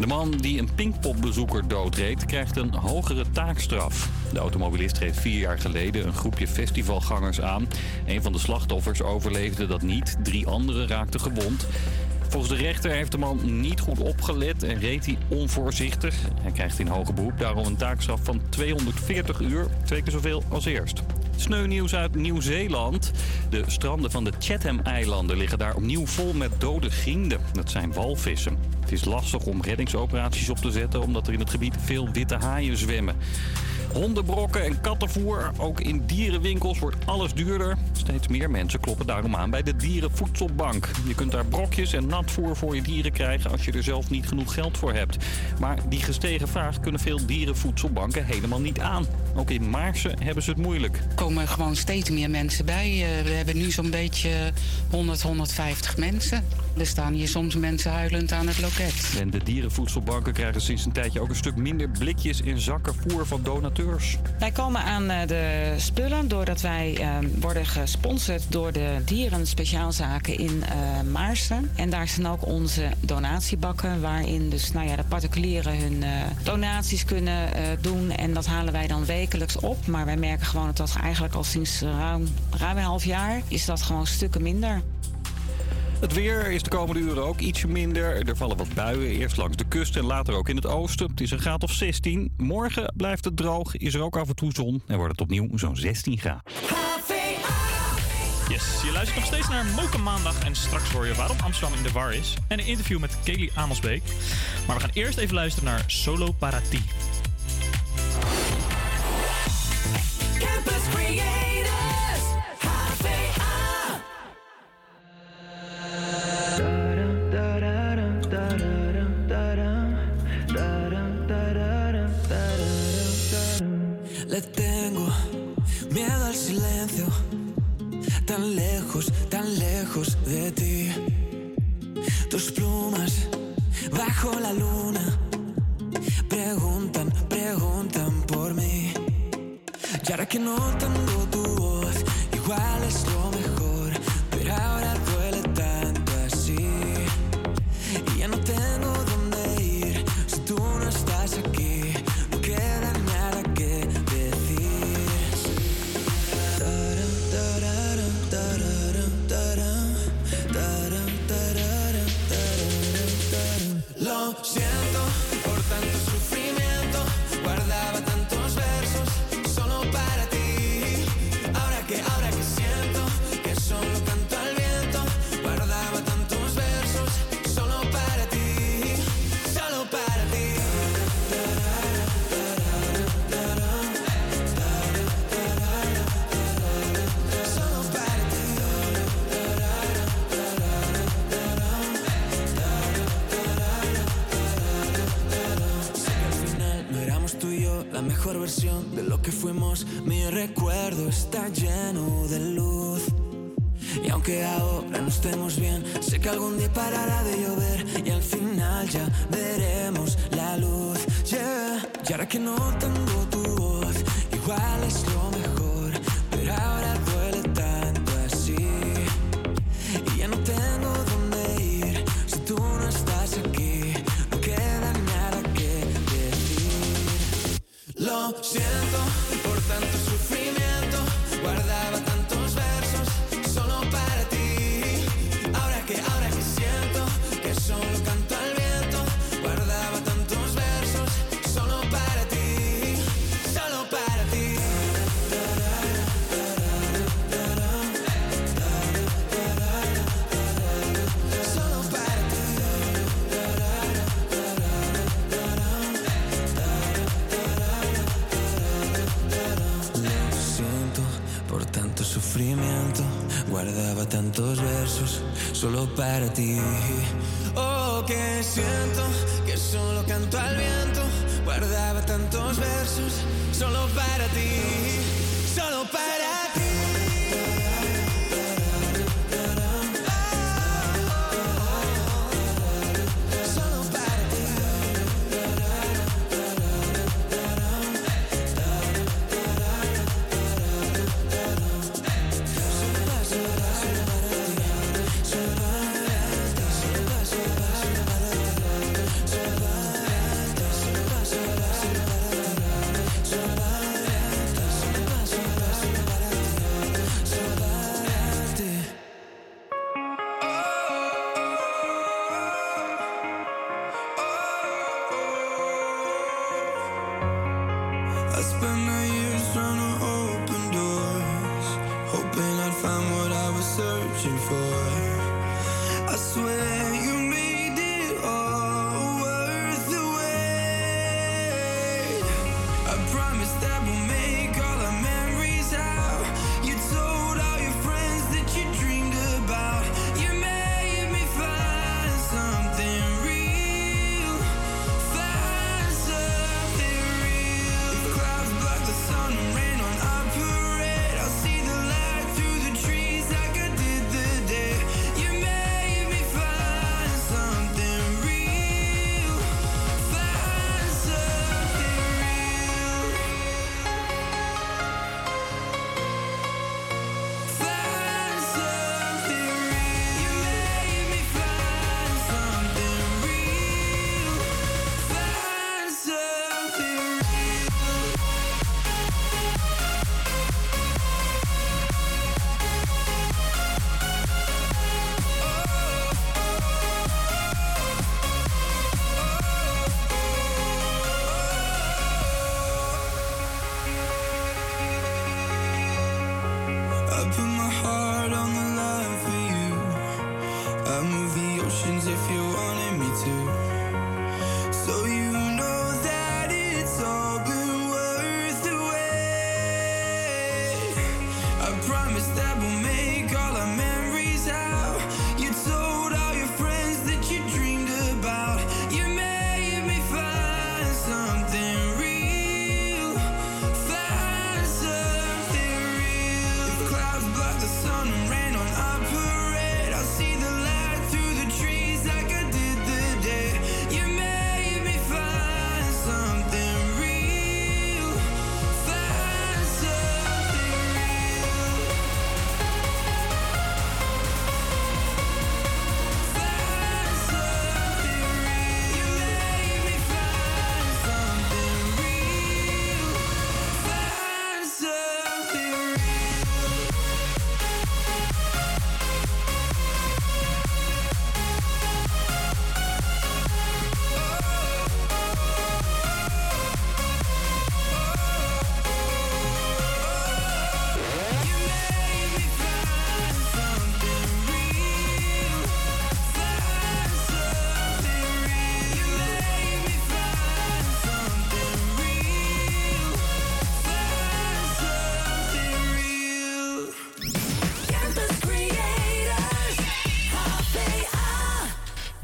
De man die een Pinkpopbezoeker doodreed, krijgt een hogere taakstraf. De automobilist reed vier jaar geleden een groepje festivalgangers aan. Een van de slachtoffers overleefde dat niet, drie anderen raakten gewond. Volgens de rechter heeft de man niet goed opgelet en reed hij onvoorzichtig. Hij krijgt in hoger beroep daarom een taakstraf van 240 uur, twee keer zoveel als eerst. Sneu nieuws uit Nieuw-Zeeland. De stranden van de Chatham-eilanden liggen daar opnieuw vol met dode grienden. Dat zijn walvissen. Het is lastig om reddingsoperaties op te zetten omdat er in het gebied veel witte haaien zwemmen. Hondenbrokken en kattenvoer. Ook in dierenwinkels wordt alles duurder. Steeds meer mensen kloppen daarom aan bij de Dierenvoedselbank. Je kunt daar brokjes en natvoer voor je dieren krijgen als je er zelf niet genoeg geld voor hebt. Maar die gestegen vraag kunnen veel dierenvoedselbanken helemaal niet aan. Ook in Maarsen hebben ze het moeilijk. Er komen gewoon steeds meer mensen bij. Eh, We hebben nu zo'n beetje 100, 150 mensen. Er staan hier soms mensen huilend aan het loket. En de dierenvoedselbanken krijgen sinds een tijdje ook een stuk minder blikjes in zakken voer van donateurs. Wij komen aan eh, de spullen doordat wij eh, worden gesponsord door de dierenspeciaalzaken in eh, Maarsen. En daar staan ook onze donatiebakken waarin dus nou ja, de particulieren hun eh, donaties kunnen doen. En dat halen wij dan wekelijks op. Maar wij merken gewoon dat dat eigenlijk al sinds ruim, ruim een half jaar is dat gewoon stukken minder. Het weer is de komende uren ook ietsje minder. Er vallen wat buien, eerst langs de kust en later ook in het oosten. Het is een graad of 16. Morgen blijft het droog, is er ook af en toe zon en wordt het opnieuw zo'n 16 graden. Yes, je luistert nog steeds naar Moken Maandag en straks hoor je waarom Amsterdam in de war is. En een interview met Kelly Amelsbeek. Maar we gaan eerst even luisteren naar Solo Parati.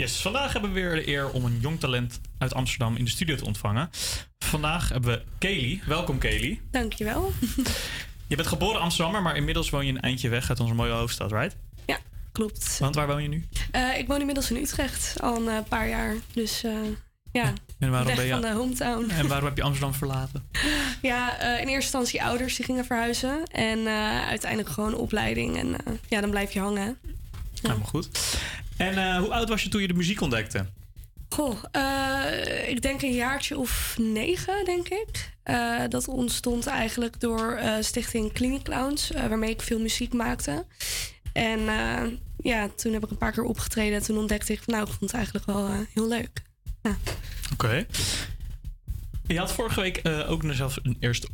Yes, vandaag hebben we weer de eer om een jong talent uit Amsterdam in de studio te ontvangen. Vandaag hebben we Kelly. Welkom Kelly. Dankjewel. Je bent geboren Amsterdammer, maar inmiddels woon je een eindje weg uit onze mooie hoofdstad, right? Ja, klopt. Want waar woon je nu? Eh, ik woon inmiddels in Utrecht al een eh, paar jaar. Dus eh, ja, En waarom ben je... van de hometown. En waarom heb je Amsterdam verlaten? Ja, in eerste instantie ouders die gingen verhuizen. En uiteindelijk gewoon opleiding. En ja, dan blijf je hangen. Helemaal goed. En eh, hoe oud was je toen je de muziek ontdekte? Goh, eh, ik denk een jaartje of negen, denk ik. Eh, dat ontstond eigenlijk door Stichting Clinic Clowns, waarmee ik veel muziek maakte. En ja, toen heb ik een paar keer opgetreden. En toen ontdekte ik, van, nou, ik vond het eigenlijk wel heel leuk. Oké. Je had vorige week eh, ook nog zelfs een eerste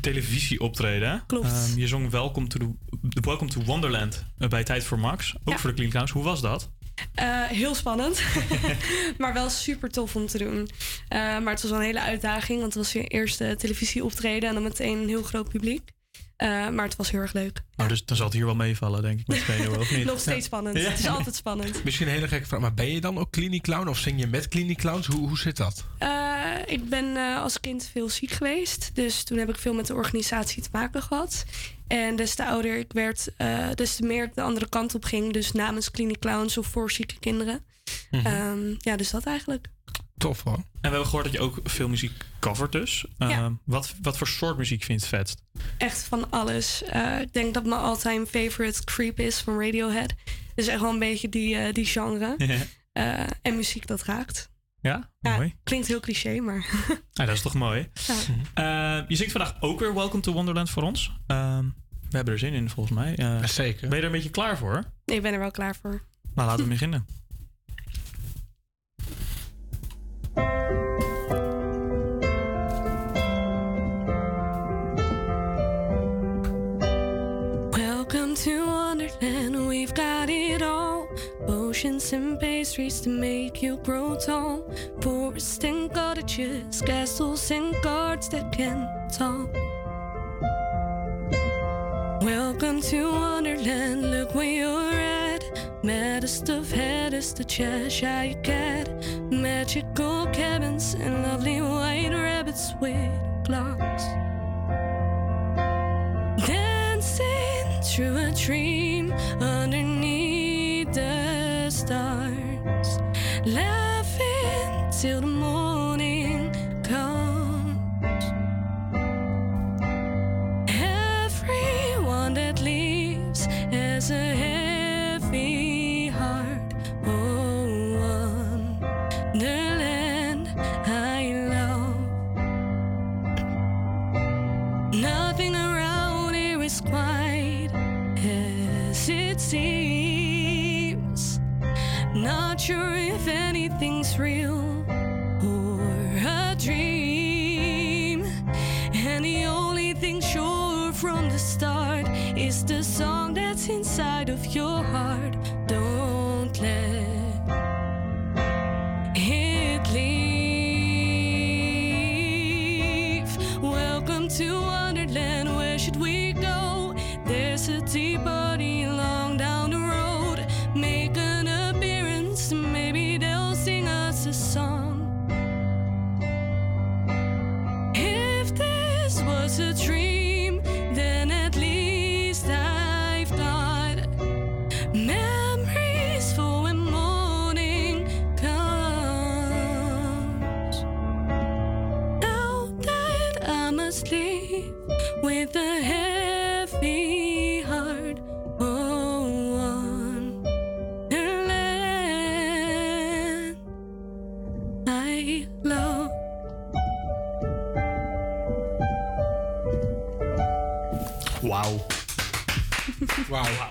televisie-optreden. Klopt. Ehm, je zong Welcome to, the, Welcome to Wonderland bij Tijd voor Max. Ook voor de Clean Clowns. Hoe was dat? Eh, heel spannend, maar wel super tof om te doen. Eh, maar het was wel een hele uitdaging, want het was je eerste televisie optreden en dan meteen een heel groot publiek. Eh, maar het was heel erg leuk. Oh, dus dan zal het hier wel meevallen, denk ik, met Venuwe, of niet? Nog steeds spannend. Ja. Het is altijd spannend. Misschien een hele gekke vraag, maar ben je dan ook kliniek clown of zing je met kliniek clowns? Hoe, hoe zit dat? Eh, ik ben eh, als kind veel ziek geweest. Dus toen heb ik veel met de organisatie te maken gehad. En des te ouder ik werd, eh, des te meer ik de andere kant op ging. Dus namens Clinic Clowns of voor zieke kinderen. Mhm. Ehm, ja, dus dat eigenlijk. Tof hoor. En we hebben gehoord dat je ook veel muziek covert dus. Eh, wat, wat voor soort muziek vind je het vetst? Echt van alles. Eh, ik denk dat mijn all-time favorite Creep is van Radiohead. Dus echt wel een beetje die, eh, die genre. Eh, en muziek dat raakt. Ja, Ja, mooi. klinkt heel cliché, maar... Ah, dat is toch mooi. Ja. Je zingt vandaag ook weer Welcome to Wonderland voor ons. Ehm, we hebben er zin in, volgens mij. Eh, Zeker. Ben je er een beetje klaar voor? Nee, ik ben er wel klaar voor. Nou, laten we beginnen. Welcome to Wonderland, we've got it all. Potions and pastries to make you grow tall. Forests and cottages, castles and guards that can talk. Welcome to Wonderland, look where you're at. Maddest of hattest, the Cheshire cat. Magical cabins and lovely white rabbits with clocks. Dancing through a dream underneath the stars. Laughing till the morning comes. Everyone that leaves has a your heart. Wauw.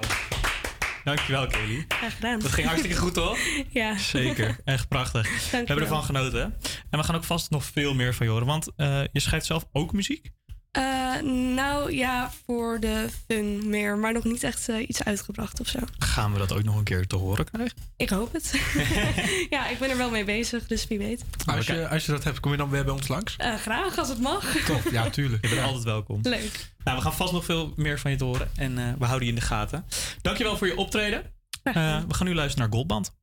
Dankjewel, Kelly. Graag gedaan. Dat ging hartstikke goed, toch? Ja. Zeker, echt prachtig. We hebben Dankjewel. ervan genoten. En we gaan ook vast nog veel meer van je horen. Want eh, je schrijft zelf ook muziek. Eh, nou ja, voor de fun meer, maar nog niet echt eh, iets uitgebracht of zo. Gaan we dat ook nog een keer te horen krijgen? Ik hoop het. ja, ik ben er wel mee bezig, dus wie weet. Als je, als je dat hebt, kom je dan weer bij ons langs? Eh, graag als het mag. Tof, ja, tuurlijk. Je bent altijd welkom. Leuk. Nou, we gaan vast nog veel meer van je te horen. En eh, we houden je in de gaten. Dankjewel voor je optreden. Eh, we gaan nu luisteren naar Goldband.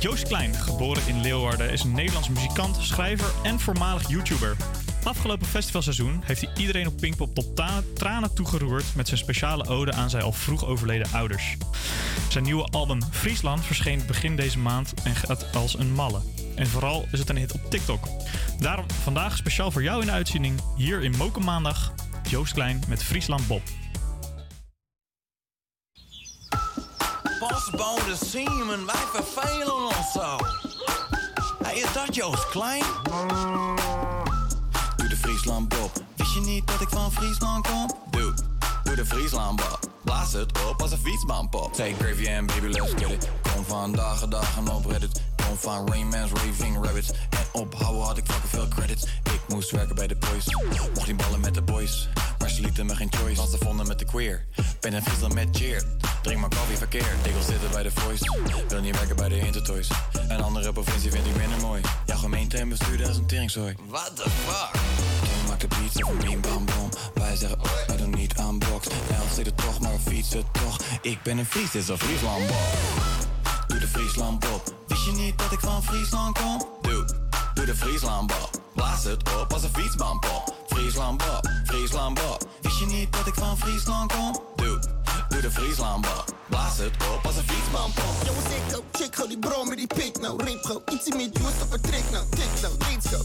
Joost Klein, geboren in Leeuwarden, is een Nederlands muzikant, schrijver en voormalig YouTuber. Afgelopen festivalseizoen heeft hij iedereen op Pinkpop tot tranen toegeroerd met zijn speciale ode aan zijn al vroeg overleden ouders. Zijn nieuwe album Friesland verscheen begin deze maand en gaat als een malle. En vooral is het een hit op TikTok. Daarom vandaag speciaal voor jou in de uitzending, hier in Moken Maandag, Joost Klein met Friesland Bob. Joost Klein? Doe de Friesland Bob. Wist je niet dat ik van Friesland kom? Doe, doe de Friesland Bob. Blaas het op als een fietsbaan pop. Take gravy and baby, let's get it. Kom vandaag en dagen op Reddit. Kom van Rainman's Raving Rabbits. En ophouden had ik fucking veel credits. Ik moest werken bij de boys. Mocht niet ballen met de boys. Ze lieten me geen choice. Want ze vonden me te queer. Ben in Friesland met cheer. Drink maar koffie verkeerd. Ik wil zitten bij de voice. Wil niet werken bij de Intertoys. Een andere provincie vind ik minder mooi. Ja, gemeente en bestuur, dat is een teringzooi. What the fuck? Toen maak de beats over bim bam bom. Wij zeggen, oh, wij doen niet aan box. Nederland zit er toch, maar we fietsen toch. Ik ben een Fries, dit is een Friesland. Doe de Friesland Bob. Wist je niet dat ik van Friesland kom? Doe, doe de Friesland Bob. Blaas het op als een fietsbaan pop. Friesland Bob, Friesland. Wist je niet dat ik van Friesland kom? Doe, doe de Friesland. Blaas het op als een fietsbaan pop. Jongens, ik go, check go, die bro met die pik nou. Rip go, ietsie meer juice op een trick nou. Tik nou, reeds go.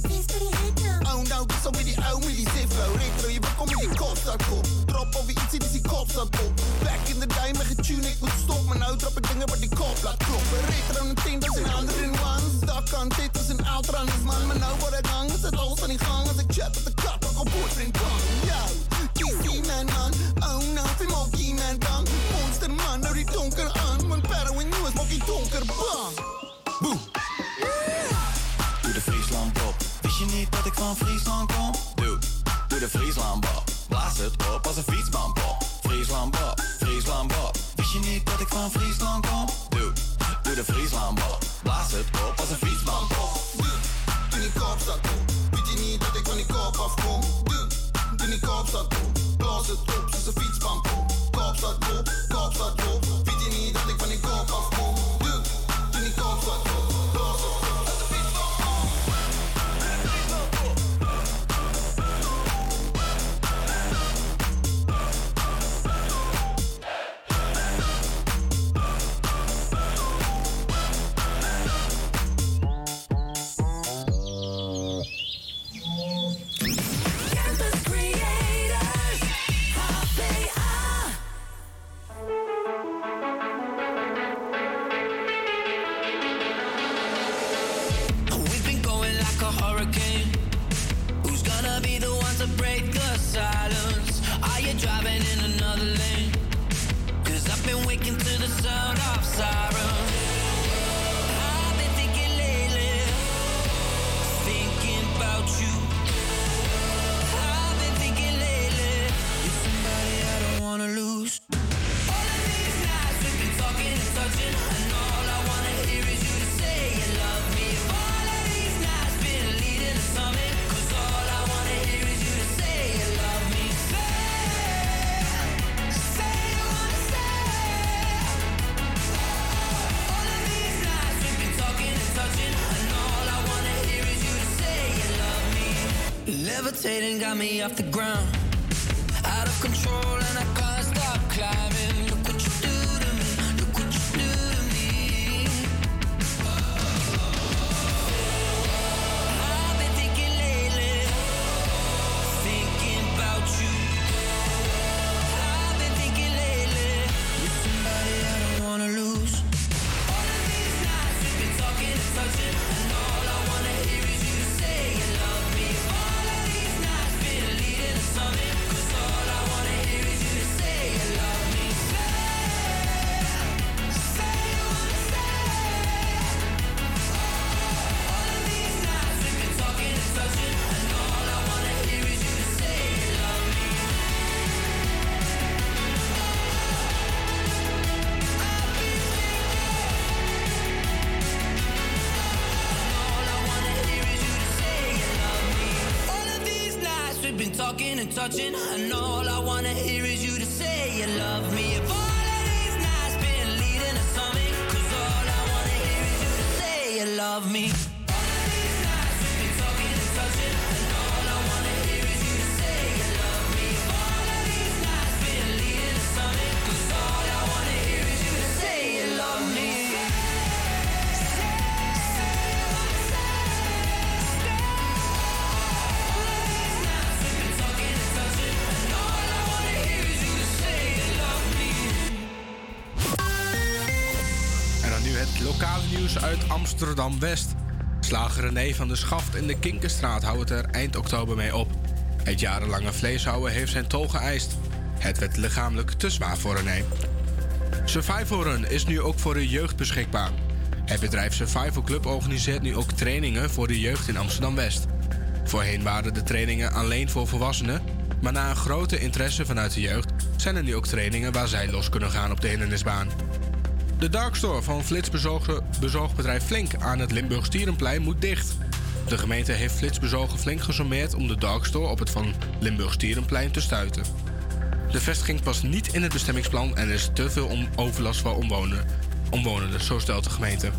Oh nou, zo met die oude met die zifro. Retro, je bekomt met die kopzak op. Drop over iets in die kopzak op. Back in the day met getune, ik moet stop. Maar nou drop ik dingen waar die kop laat kloppen. Retro, een team, dat is een ander in one. Dak aan dit is een outranners man. Maar nou word ik hang, is het alles aan die gang. Als ik chat met de kap, ook op boord in kan. Yo, Man monkey man. Monster man. Doe de Friesland Bob. Wist je niet dat ik van Friesland kom? Doe, doe de Friesland Bob. Blaas het op als een fietsbaan pop. Friesland Bob, Friesland Bob. Wist je niet dat ik van Friesland kom? Doe, doe de Friesland Bob. Blaas het op als een fietsbaan pop. Levitating got me off the ground, me. Amsterdam-West. Slager René van de Schaft in de Kinkerstraat houdt er eind oktober mee op. Het jarenlange vleeshouden heeft zijn tol geëist. Het werd lichamelijk te zwaar voor René. Survival Run is nu ook voor de jeugd beschikbaar. Het bedrijf Survival Club organiseert nu ook trainingen voor de jeugd in Amsterdam-West. Voorheen waren de trainingen alleen voor volwassenen, maar na een grote interesse vanuit de jeugd zijn er nu ook trainingen waar zij los kunnen gaan op de hindernisbaan. De darkstore van Flitsbezorgbedrijf Flink aan het Limburg Stierenplein moet dicht. De gemeente heeft flitsbezogen Flink gesommeerd om de darkstore op het van Limburg Stierenplein te stuiten. De vestiging past niet in het bestemmingsplan en is te veel overlast voor omwonenden, zo stelt de gemeente.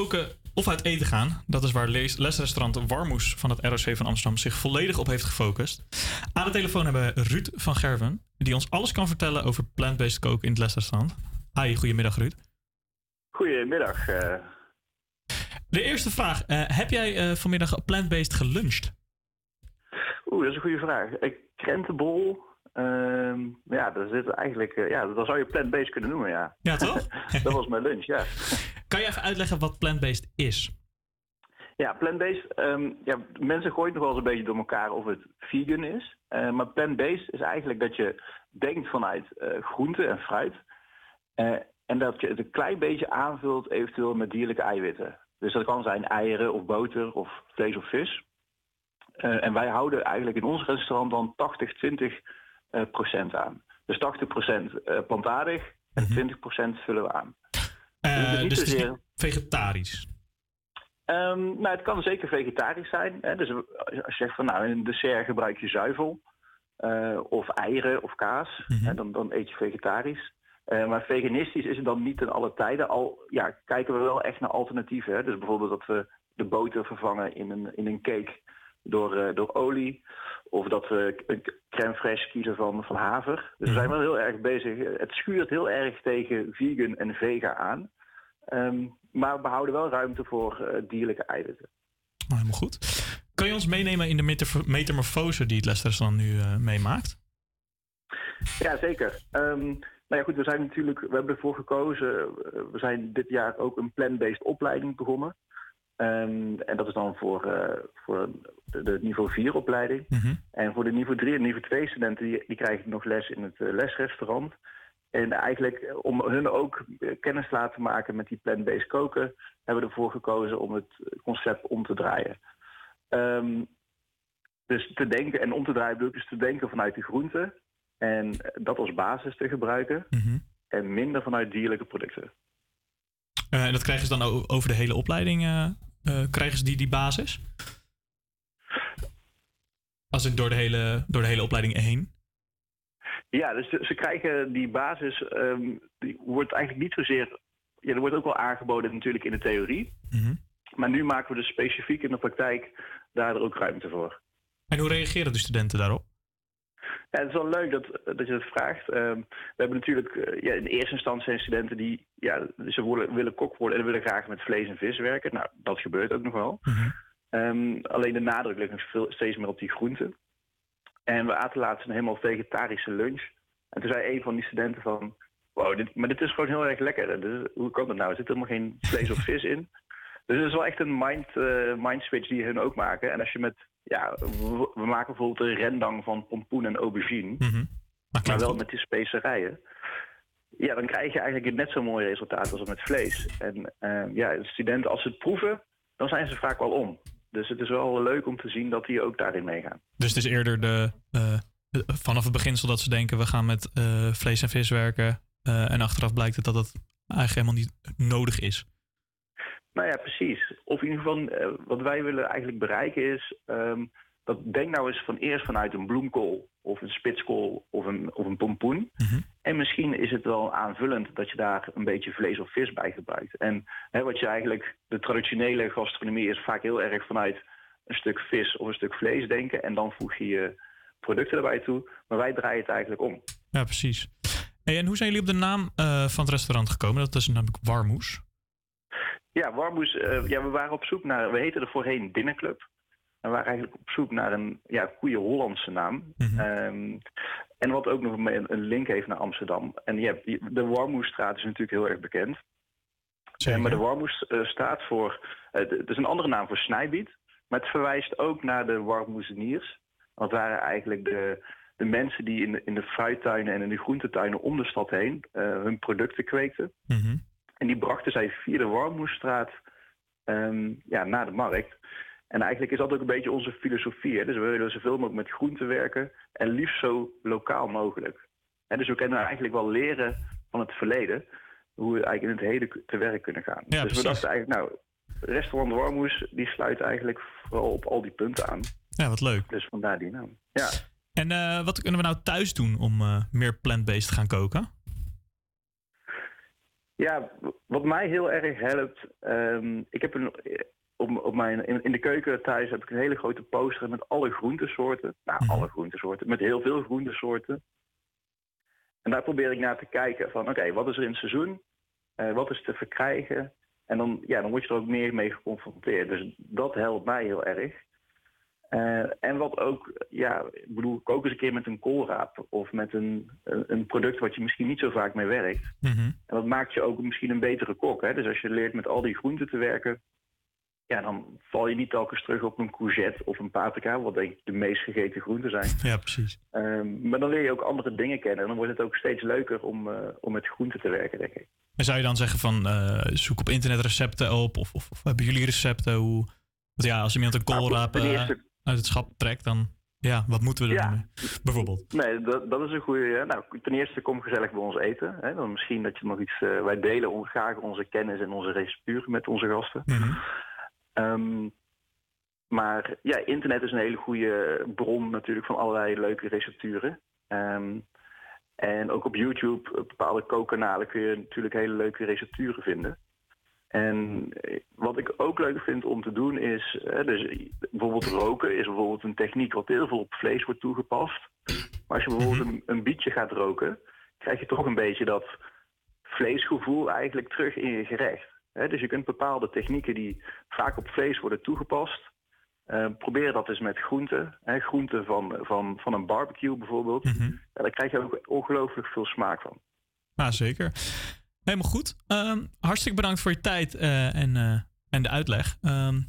Koken of uit eten gaan, dat is waar les- lesrestaurant Warmoes van het ROC van Amsterdam zich volledig op heeft gefocust. Aan de telefoon hebben we Ruud van Gerven, die ons alles kan vertellen over plant-based koken in het lesrestaurant. Hi, goedemiddag Ruud. Goedemiddag. eh. De eerste vraag, eh, heb jij eh, vanmiddag plant-based geluncht? Oeh, dat is een goede vraag. Krentenbol. Ehm, ja, daar zit eigenlijk. eh, ja, dat zou je plant-based kunnen noemen, ja. Ja, toch? dat was mijn lunch, ja. Kan je even uitleggen wat plant-based is? Ja, plant-based. ehm, ja, mensen gooien nog wel eens een beetje door elkaar of het vegan is. Eh, maar plant-based is eigenlijk dat je denkt vanuit eh groente en fruit. En dat je het een klein beetje aanvult eventueel met dierlijke eiwitten. Dus dat kan zijn eieren of boter of vlees of vis. En wij houden eigenlijk in ons restaurant dan 80-20 eh, procent aan. Dus 80 procent eh, plantaardig en 20 procent vullen we aan. Eh, Dus niet dus zozeer- vegetarisch. Ehm, nou, het kan zeker vegetarisch zijn. Hè? Dus als je zegt van nou in een dessert gebruik je zuivel eh, of eieren of kaas, hè, dan, dan eet je vegetarisch. Eh, maar veganistisch is het dan niet in alle tijden. Al ja, kijken we wel echt naar alternatieven. Hè? Dus bijvoorbeeld dat we de boter vervangen in een, in een cake door, eh, door olie. Of dat we een crème fraîche kiezen van, van haver. Dus we zijn wel heel erg bezig. Het schuurt heel erg tegen vegan en vega aan. Ehm, maar we behouden wel ruimte voor eh, dierlijke eiwitten. Oh, helemaal goed. Kan je ons meenemen in de metamor- metamorfose die het lesrestaurant nu eh, meemaakt? Ja, zeker. Ehm, nou ja, goed, we zijn natuurlijk, we hebben ervoor gekozen. we zijn dit jaar ook een plan-based opleiding begonnen. Ehm, en dat is dan voor, eh, voor de, de niveau 4 opleiding. En voor de niveau 3 en niveau 2 studenten, die, die krijgen nog les in het eh, lesrestaurant. En eigenlijk eh, om hun ook kennis te laten maken met die plant-based koken, hebben we ervoor gekozen om het concept om te draaien. Ehm, dus te denken, en om te draaien bedoel ik dus te denken vanuit de groenten. En dat als basis te gebruiken. En minder vanuit dierlijke producten. En dat krijgen ze dan over de hele opleiding, eh, krijgen ze die, die basis? Als in door de hele, door de hele opleiding heen? Ja, dus ze krijgen die basis, ehm, die wordt eigenlijk niet zozeer. Ja, er wordt ook wel aangeboden natuurlijk in de theorie. Maar nu maken we dus specifiek in de praktijk daar er ook ruimte voor. En hoe reageren de studenten daarop? Ja, het is wel leuk dat, dat je dat vraagt. Ehm, we hebben natuurlijk eh, ja, in eerste instantie zijn studenten die ja, ze willen, willen kok worden en willen graag met vlees en vis werken. Nou, dat gebeurt ook nog wel. Ehm, alleen de nadruk ligt nog veel, steeds meer op die groenten. En we aten laatst een helemaal vegetarische lunch. En toen zei een van die studenten van... Wow, dit, maar dit is gewoon heel erg lekker. Dus, hoe kan dat nou? Er zit helemaal geen vlees of vis in. Dus het is wel echt een mind, eh, mind switch die hun ook maken. En als je met... Ja, we, we maken bijvoorbeeld een rendang van pompoen en aubergine. maar wel met die specerijen. Ja, dan krijg je eigenlijk net zo'n mooi resultaat als met vlees. En eh, ja, de studenten, als ze het proeven, dan zijn ze vaak wel om. Dus het is wel leuk om te zien dat die ook daarin meegaan. Dus het is eerder de, eh, vanaf het beginsel dat ze denken we gaan met eh, vlees en vis werken. eh, en achteraf blijkt het dat dat eigenlijk helemaal niet nodig is. Nou ja, precies. Of in ieder geval, eh, wat wij willen eigenlijk bereiken is... ehm, dat denk nou eens van eerst vanuit een bloemkool of een spitskool of een, of een pompoen. En misschien is het wel aanvullend dat je daar een beetje vlees of vis bij gebruikt. En hè, wat je eigenlijk, de traditionele gastronomie is vaak heel erg vanuit een stuk vis of een stuk vlees denken. En dan voeg je je producten erbij toe. Maar wij draaien het eigenlijk om. Ja, precies. Hey, en hoe zijn jullie op de naam eh, van het restaurant gekomen? Dat is namelijk Warmoes. Ja, Warmoes, eh, ja, we waren op zoek naar, we heten er voorheen Dinnerclub. En we waren eigenlijk op zoek naar een ja, goede Hollandse naam. Ehm, En wat ook nog een een link heeft naar Amsterdam. En je hebt, de Warmoestraat is natuurlijk heel erg bekend. Eh, maar de voor... eh, d- het is een andere naam voor snijbiet. Maar het verwijst ook naar de Warmoezeniers. Dat waren eigenlijk de, de mensen die in de, in de fruittuinen en in de groentetuinen om de stad heen hun producten kweekten. En die brachten zij via de Warmoestraat ehm, ja, naar de markt. En eigenlijk is dat ook een beetje onze filosofie. Hè? Dus we willen zoveel mogelijk met groenten werken en liefst zo lokaal mogelijk. En dus we kunnen eigenlijk wel leren van het verleden hoe we eigenlijk in het heden te werk kunnen gaan. dus precies. we dachten eigenlijk, nou, restaurant Warmoes die sluit eigenlijk vooral op al die punten aan. Ja, wat leuk. Dus vandaar die naam. Ja. En eh, wat kunnen we nou thuis doen om eh, meer plant-based te gaan koken? Ja, wat mij heel erg helpt. ehm, ik heb een, op, op mijn, in, in de keuken thuis heb ik een hele grote poster met alle groentesoorten. Nou, alle groentesoorten. Met heel veel groentesoorten. En daar probeer ik naar te kijken van oké, wat is er in het seizoen? Eh, wat is te verkrijgen? En dan, ja, dan word je er ook meer mee geconfronteerd. Dus dat helpt mij heel erg. Eh, en wat ook, ja, ik bedoel, kook eens een keer met een koolraap of met een, een product wat je misschien niet zo vaak mee werkt. En dat maakt je ook misschien een betere kok. Hè? Dus als je leert met al die groenten te werken, ja, dan val je niet telkens terug op een courgette of een paprika, wat denk ik de meest gegeten groenten zijn. Ja, precies. Ehm, maar dan leer je ook andere dingen kennen en dan wordt het ook steeds leuker om, eh, om met groenten te werken, denk ik. En zou je dan zeggen van eh, zoek op internet recepten op? Of, of, of hebben jullie recepten? Hoe... Want ja, als iemand een koolraap eh, eerste- uit het schap trekt, dan ja, wat moeten we er mee? Bijvoorbeeld. Nee, dat, dat is een goede. Nou, ten eerste kom gezellig bij ons eten. Hè? Dan misschien dat je nog iets. eh, wij delen ons graag onze kennis en onze recepturen met onze gasten. Ehm, maar ja, internet is een hele goede bron natuurlijk van allerlei leuke recepturen. Ehm, en ook op YouTube, op bepaalde kookkanalen, kun je natuurlijk hele leuke recepturen vinden. En eh, wat ik ook leuk vind om te doen is, eh, dus bijvoorbeeld roken is bijvoorbeeld een techniek wat heel veel op vlees wordt toegepast. Maar als je bijvoorbeeld een, een bietje gaat roken, krijg je toch een beetje dat vleesgevoel eigenlijk terug in je gerecht. Hè, dus je kunt bepaalde technieken die vaak op vlees worden toegepast, eh, probeer dat eens met groenten. Hè, groenten van, van, van een barbecue bijvoorbeeld. Ja, daar krijg je ook ongelooflijk veel smaak van. Nou, zeker. Helemaal goed. Ehm, hartstikke bedankt voor je tijd eh, en, eh, en de uitleg. Ehm,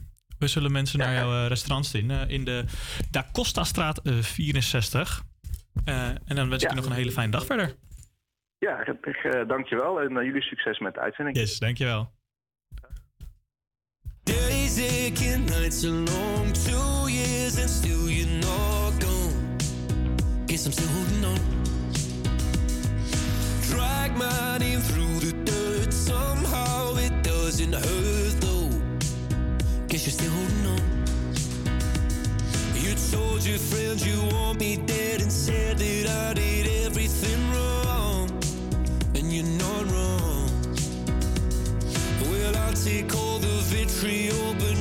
we zullen mensen naar jouw eh, restaurant zien in de Da Costa straat eh, 64. Eh, en dan wens ik je nog een hele fijne dag verder. Ja, dankjewel en uh, jullie succes met de uitzending. Yes, dankjewel. Days aching, nights are long, two years and still you're not gone. Guess I'm still holding on. Drag through the dirt, somehow it doesn't hurt though. Guess you're still holding on. You told your friends you want me dead and said that I did everything wrong. And you're not wrong. Well, I'll take all the vitriol, but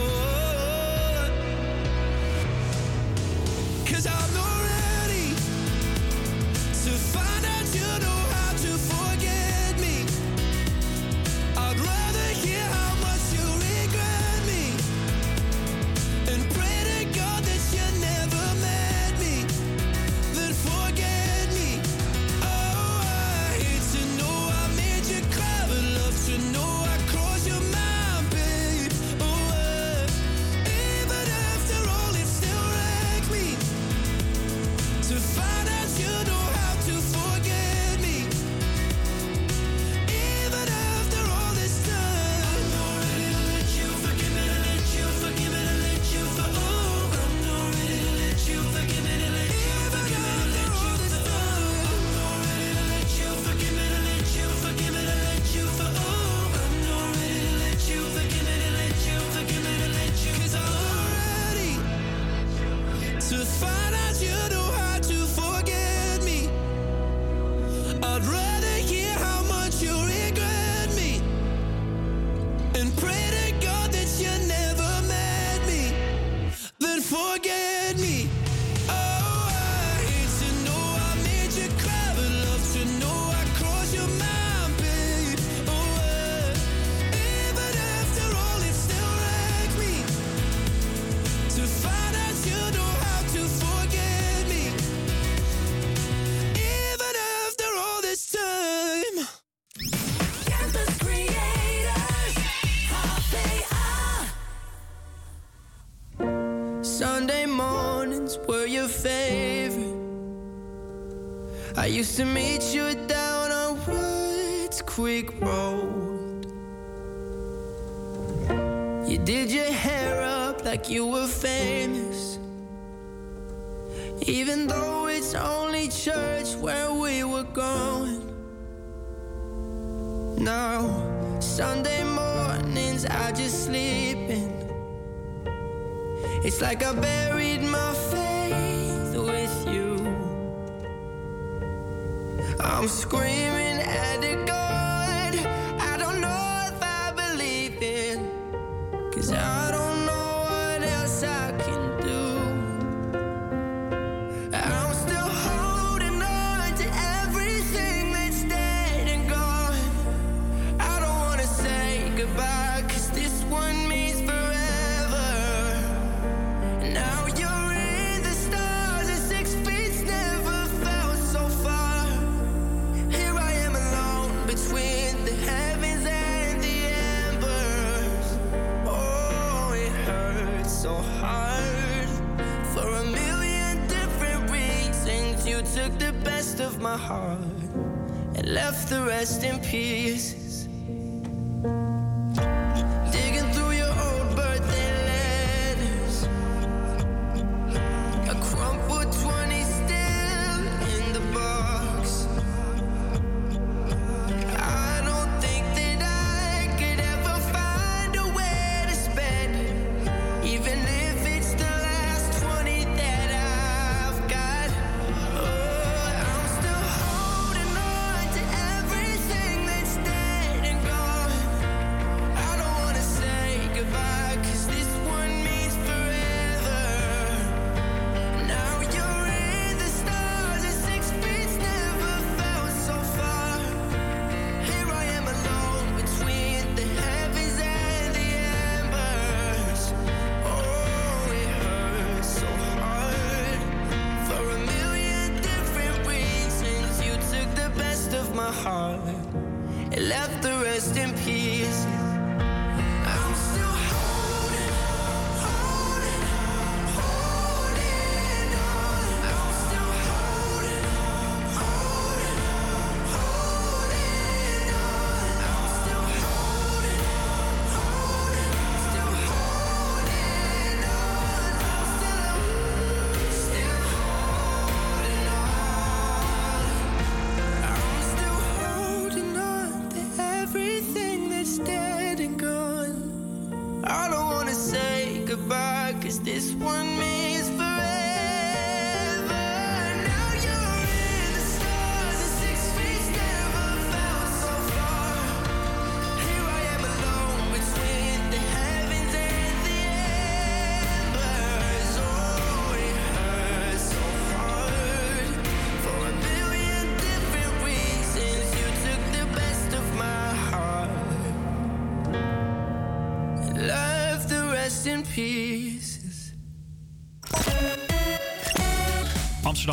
Famous. Even though it's only church where we were going. Now, Sunday mornings I just sleep in. It's like I buried my faith with you. I'm screaming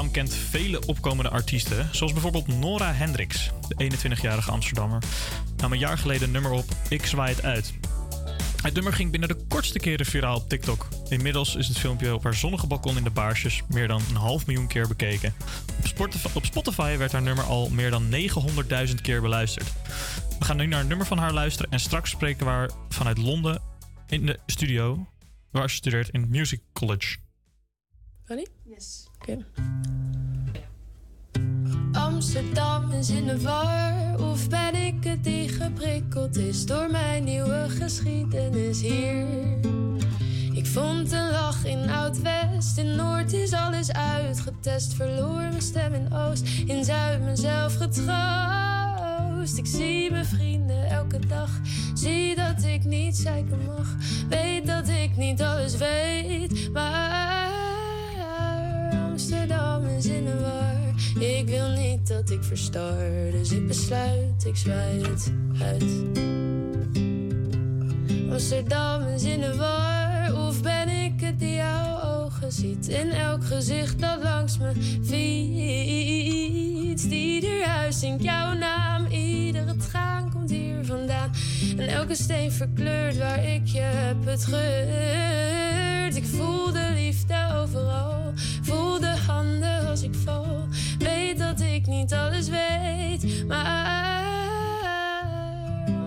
Amsterdam kent vele opkomende artiesten, zoals bijvoorbeeld Nora Hendricks, de 21-jarige Amsterdammer, nam een jaar geleden een nummer op Ik zwaai het uit. Het nummer ging binnen de kortste keren viraal op TikTok. Inmiddels is het filmpje op haar zonnige balkon in de Baarsjes meer dan een half miljoen keer bekeken. Op Spotify, op Spotify werd haar nummer al meer dan 900.000 keer beluisterd. We gaan nu naar een nummer van haar luisteren en straks spreken we haar vanuit Londen in de studio, waar ze studeert in Music College. Ready? Yes. Amsterdam is in de war, of ben ik het die geprikkeld is door mijn nieuwe geschiedenis hier? Ik vond een lach in Oud-West, in Noord is alles uitgetest. Verloor mijn stem in Oost, in Zuid mezelf getroost. Ik zie mijn vrienden elke dag, zie dat ik niet zeiken mag. Weet dat ik niet alles weet, maar Amsterdam is in de war. Ik wil niet dat ik verstar, dus ik besluit, ik zwaai het uit. Amsterdam is in de war, of ben ik het die jouw ogen ziet? In elk gezicht dat langs me fietst. Ieder huis zingt jouw naam, iedere traan En elke steen verkleurt waar ik je heb het geurt. Ik voel de liefde overal, voel de handen als ik val. Weet dat ik niet alles weet. Maar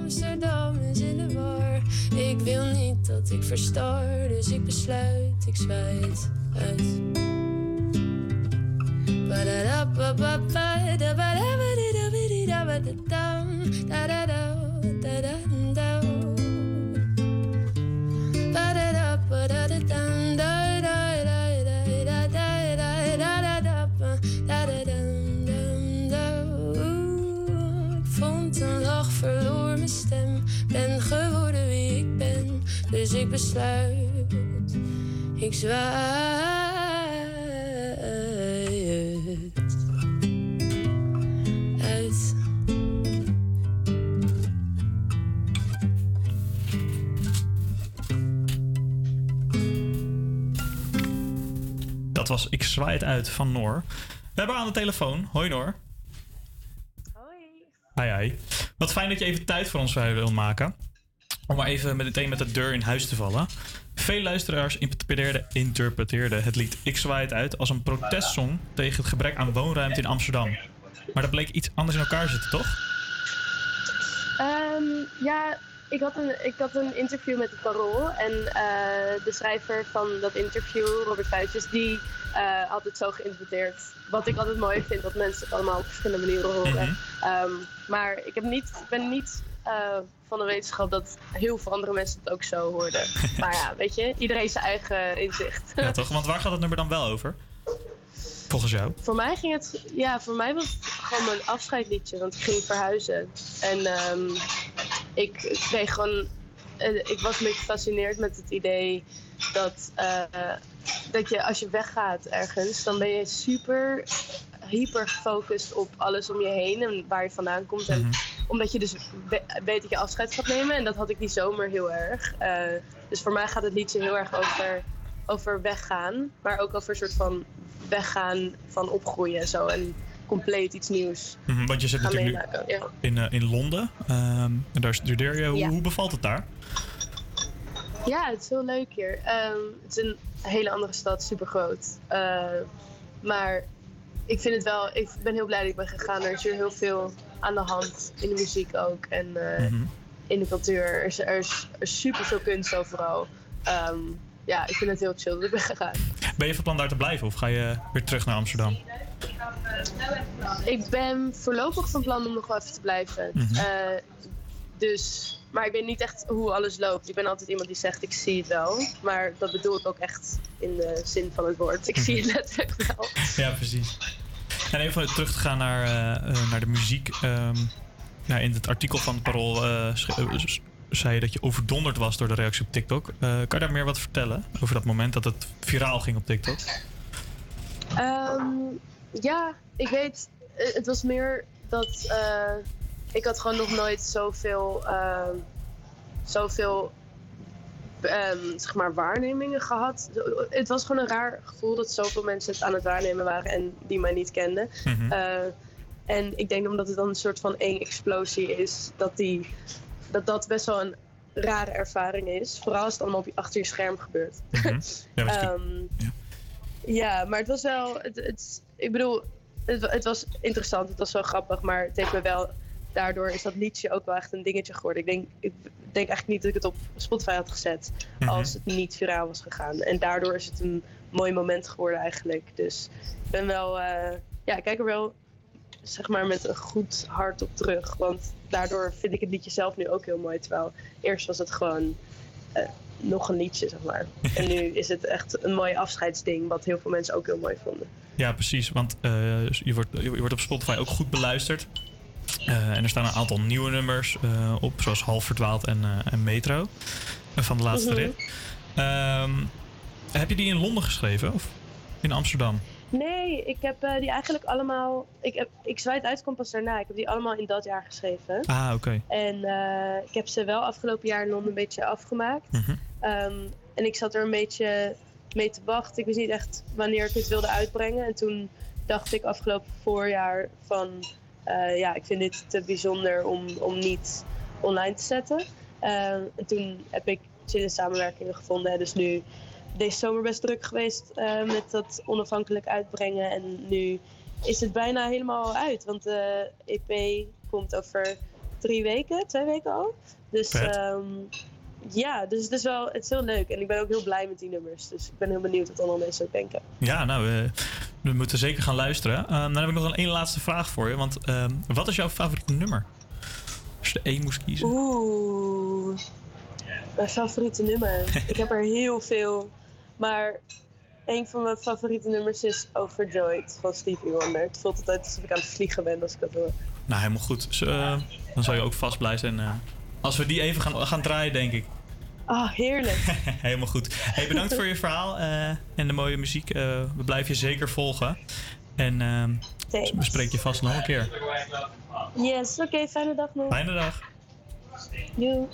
Amsterdam is in de war. Ik wil niet dat ik verstar, dus ik besluit, ik zwijt uit. Ik besluit. Ik zwaai uit. Dat was Ik zwaai het uit van Noor. We hebben aan de telefoon. Hoi Noor. Hoi. Hi, Wat fijn dat je even tijd voor ons wil maken. Om maar even meteen met de deur in huis te vallen. Veel luisteraars interpreteerden, interpreteerden het lied Ik zwaai het uit als een protestsong tegen het gebrek aan woonruimte in Amsterdam. Maar dat bleek iets anders in elkaar zitten, toch? Ehm, ja, ik had, een, ik had een interview met het Parool. En eh, de schrijver van dat interview, Robert Fuitjes, die eh, had het zo geïnterpreteerd. Wat ik altijd mooi vind, dat mensen het allemaal op verschillende manieren horen. Mhm. Ehm, maar ik, heb niet, ben niet eh, van de wetenschap dat heel veel andere mensen het ook zo hoorden. maar ja, weet je, iedereen zijn eigen inzicht. Ja, toch? Want waar gaat het nummer dan wel over? Volgens jou? Voor mij ging het, ja, voor mij was het gewoon mijn afscheidliedje, want ik ging verhuizen. En ehm, ik kreeg gewoon, eh, ik was een beetje gefascineerd met het idee dat, eh, dat je als je weggaat ergens, dan ben je super hyper gefocust op alles om je heen en waar je vandaan komt. En omdat je dus we- weet dat je afscheid gaat nemen en dat had ik die zomer heel erg. Eh, dus voor mij gaat het liedje heel erg over, over weggaan, maar ook over een soort van weggaan van opgroeien en zo. En compleet iets nieuws Mhm, want je zit natuurlijk nu. Ja. in, eh, in Londen. Ehm, en daar studeer je. Hoe, Ja. hoe bevalt het daar? Ja, het is heel leuk hier. Ehm, het is een hele andere stad, super groot. maar ik vind het wel, ik ben heel blij dat ik ben gegaan. Er is hier heel veel aan de hand in de muziek ook en eh, Mhm. in de cultuur. Er is, er is, er is super veel kunst overal. Ehm, ja, ik vind het heel chill dat ik ben gegaan. Ben je van plan daar te blijven of ga je weer terug naar Amsterdam? Ik ben voorlopig van plan om nog wel even te blijven. Mhm. Eh, dus, maar ik weet niet echt hoe alles loopt. Ik ben altijd iemand die zegt ik zie het wel. Maar dat bedoel ik ook echt in de zin van het woord. Ik zie het letterlijk wel. Ja, precies. En even terug te gaan naar, eh, eh, naar de muziek. Nou, in het artikel van Parool eh, zei je dat je overdonderd was door de reactie op TikTok. Kan je daar meer wat vertellen over dat moment dat het viraal ging op TikTok? Ehm, ja, ik weet, het was meer dat ik had gewoon nog nooit zoveel, ehm zoveel ehm, zeg maar waarnemingen gehad. Het was gewoon een raar gevoel dat zoveel mensen het aan het waarnemen waren en die mij niet kenden. Mhm. Eh, en ik denk omdat het dan een soort van één explosie is, dat, die, dat dat best wel een rare ervaring is. Vooral als het allemaal op je, achter je scherm gebeurt. Ja, maar het- Ehm, ja, maar het was wel. Het, het, ik bedoel, het, het was interessant, het was wel grappig, maar het heeft me wel. Daardoor is dat liedje ook wel echt een dingetje geworden. Ik denk, ik denk eigenlijk niet dat ik het op Spotify had gezet Mhm. als het niet viraal was gegaan. En daardoor is het een mooi moment geworden eigenlijk. Dus ik ben wel, eh, ja, ik kijk er wel zeg maar met een goed hart op terug. Want daardoor vind ik het liedje zelf nu ook heel mooi. Terwijl eerst was het gewoon eh, nog een liedje, zeg maar. En nu is het echt een mooi afscheidsding, wat heel veel mensen ook heel mooi vonden. Ja, precies. Want eh, je, wordt, je wordt op Spotify ook goed beluisterd. Eh, en er staan een aantal nieuwe nummers eh, op, zoals Half Verdwaald en, eh, en Metro. van de laatste Mhm. rit. Ehm, heb je die in Londen geschreven of in Amsterdam? Nee, ik heb die eigenlijk allemaal. Ik, heb, ik zwaai het uit, pas daarna. Ik heb die allemaal in dat jaar geschreven. Ah, oké. En ik heb ze wel afgelopen jaar in Londen een beetje afgemaakt. Mhm. Ehm, en ik zat er een beetje mee te wachten. Ik wist niet echt wanneer ik het wilde uitbrengen. En toen dacht ik afgelopen voorjaar van... eh, ja, ik vind dit te bijzonder om, om niet online te zetten. Ehm, en toen heb ik chille samenwerkingen gevonden. Dus nu deze zomer best druk geweest eh, met dat onafhankelijk uitbrengen. En nu is het bijna helemaal uit. Want de EP komt over drie weken, twee weken al. Dus. Ja, dus het is wel het is heel leuk. En ik ben ook heel blij met die nummers. Dus ik ben heel benieuwd wat andere mensen ook denken. Ja, nou, eh, we moeten zeker gaan luisteren. Ehm, dan heb ik nog een één laatste vraag voor je. Want ehm, wat is jouw favoriete nummer? Als je er één moest kiezen. Oeh, mijn favoriete nummer. ik heb er heel veel. Maar een van mijn favoriete nummers is Overjoyed van Stevie Wonder. Het voelt altijd alsof ik aan het vliegen ben als ik dat hoor. Nou, helemaal goed. Dus, eh, dan zal je ook vast blij zijn. Als we die even gaan, gaan draaien, denk ik. Ah, heerlijk. helemaal goed. Hey, bedankt voor je verhaal eh, en de mooie muziek. Eh, we blijven je zeker volgen. En Thanks. we spreken je vast nog een keer. Yes, oké, fijne dag nog. Fijne dag. Joe.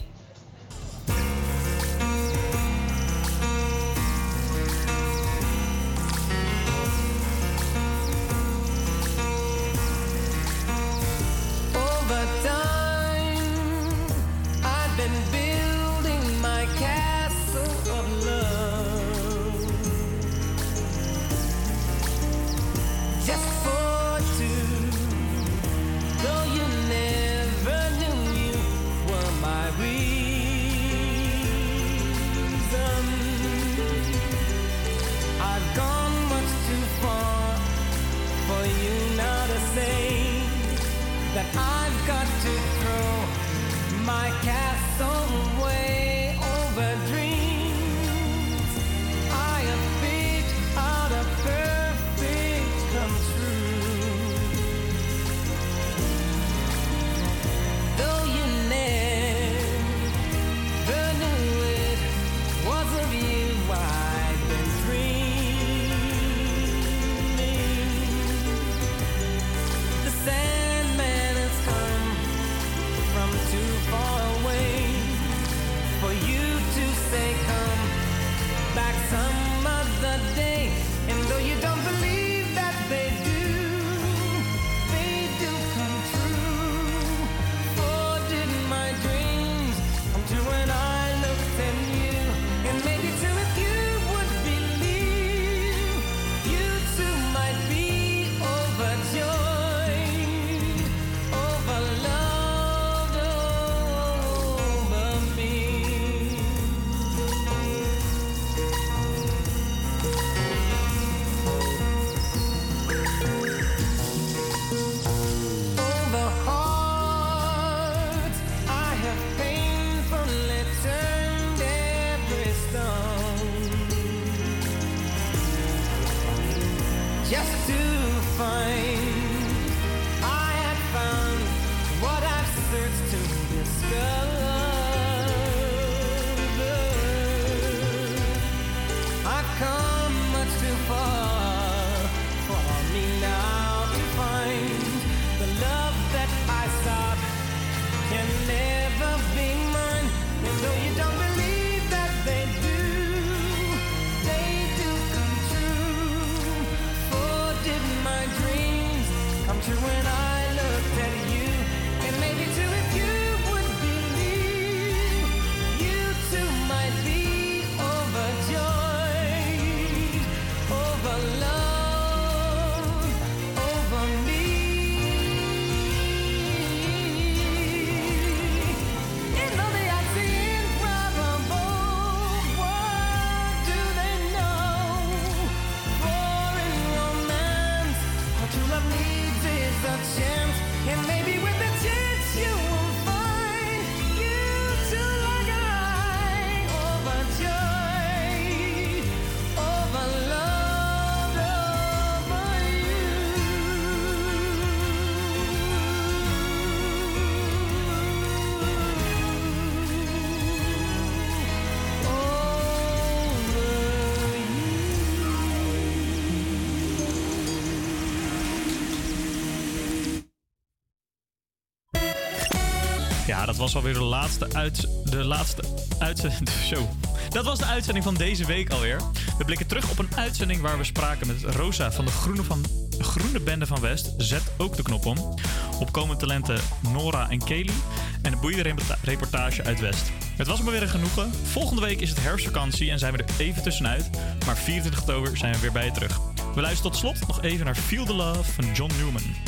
Dat was alweer de laatste, uit, de laatste uitzending. Dat was de uitzending van deze week alweer. We blikken terug op een uitzending waar we spraken met Rosa van de Groene, van, Groene Bende van West. Zet ook de knop om. Opkomende talenten Nora en Kelly. En een boeiende reporta- reportage uit West. Het was me weer een genoegen. Volgende week is het herfstvakantie en zijn we er even tussenuit. Maar 24 oktober zijn we weer bij je terug. We luisteren tot slot nog even naar Feel the Love van John Newman.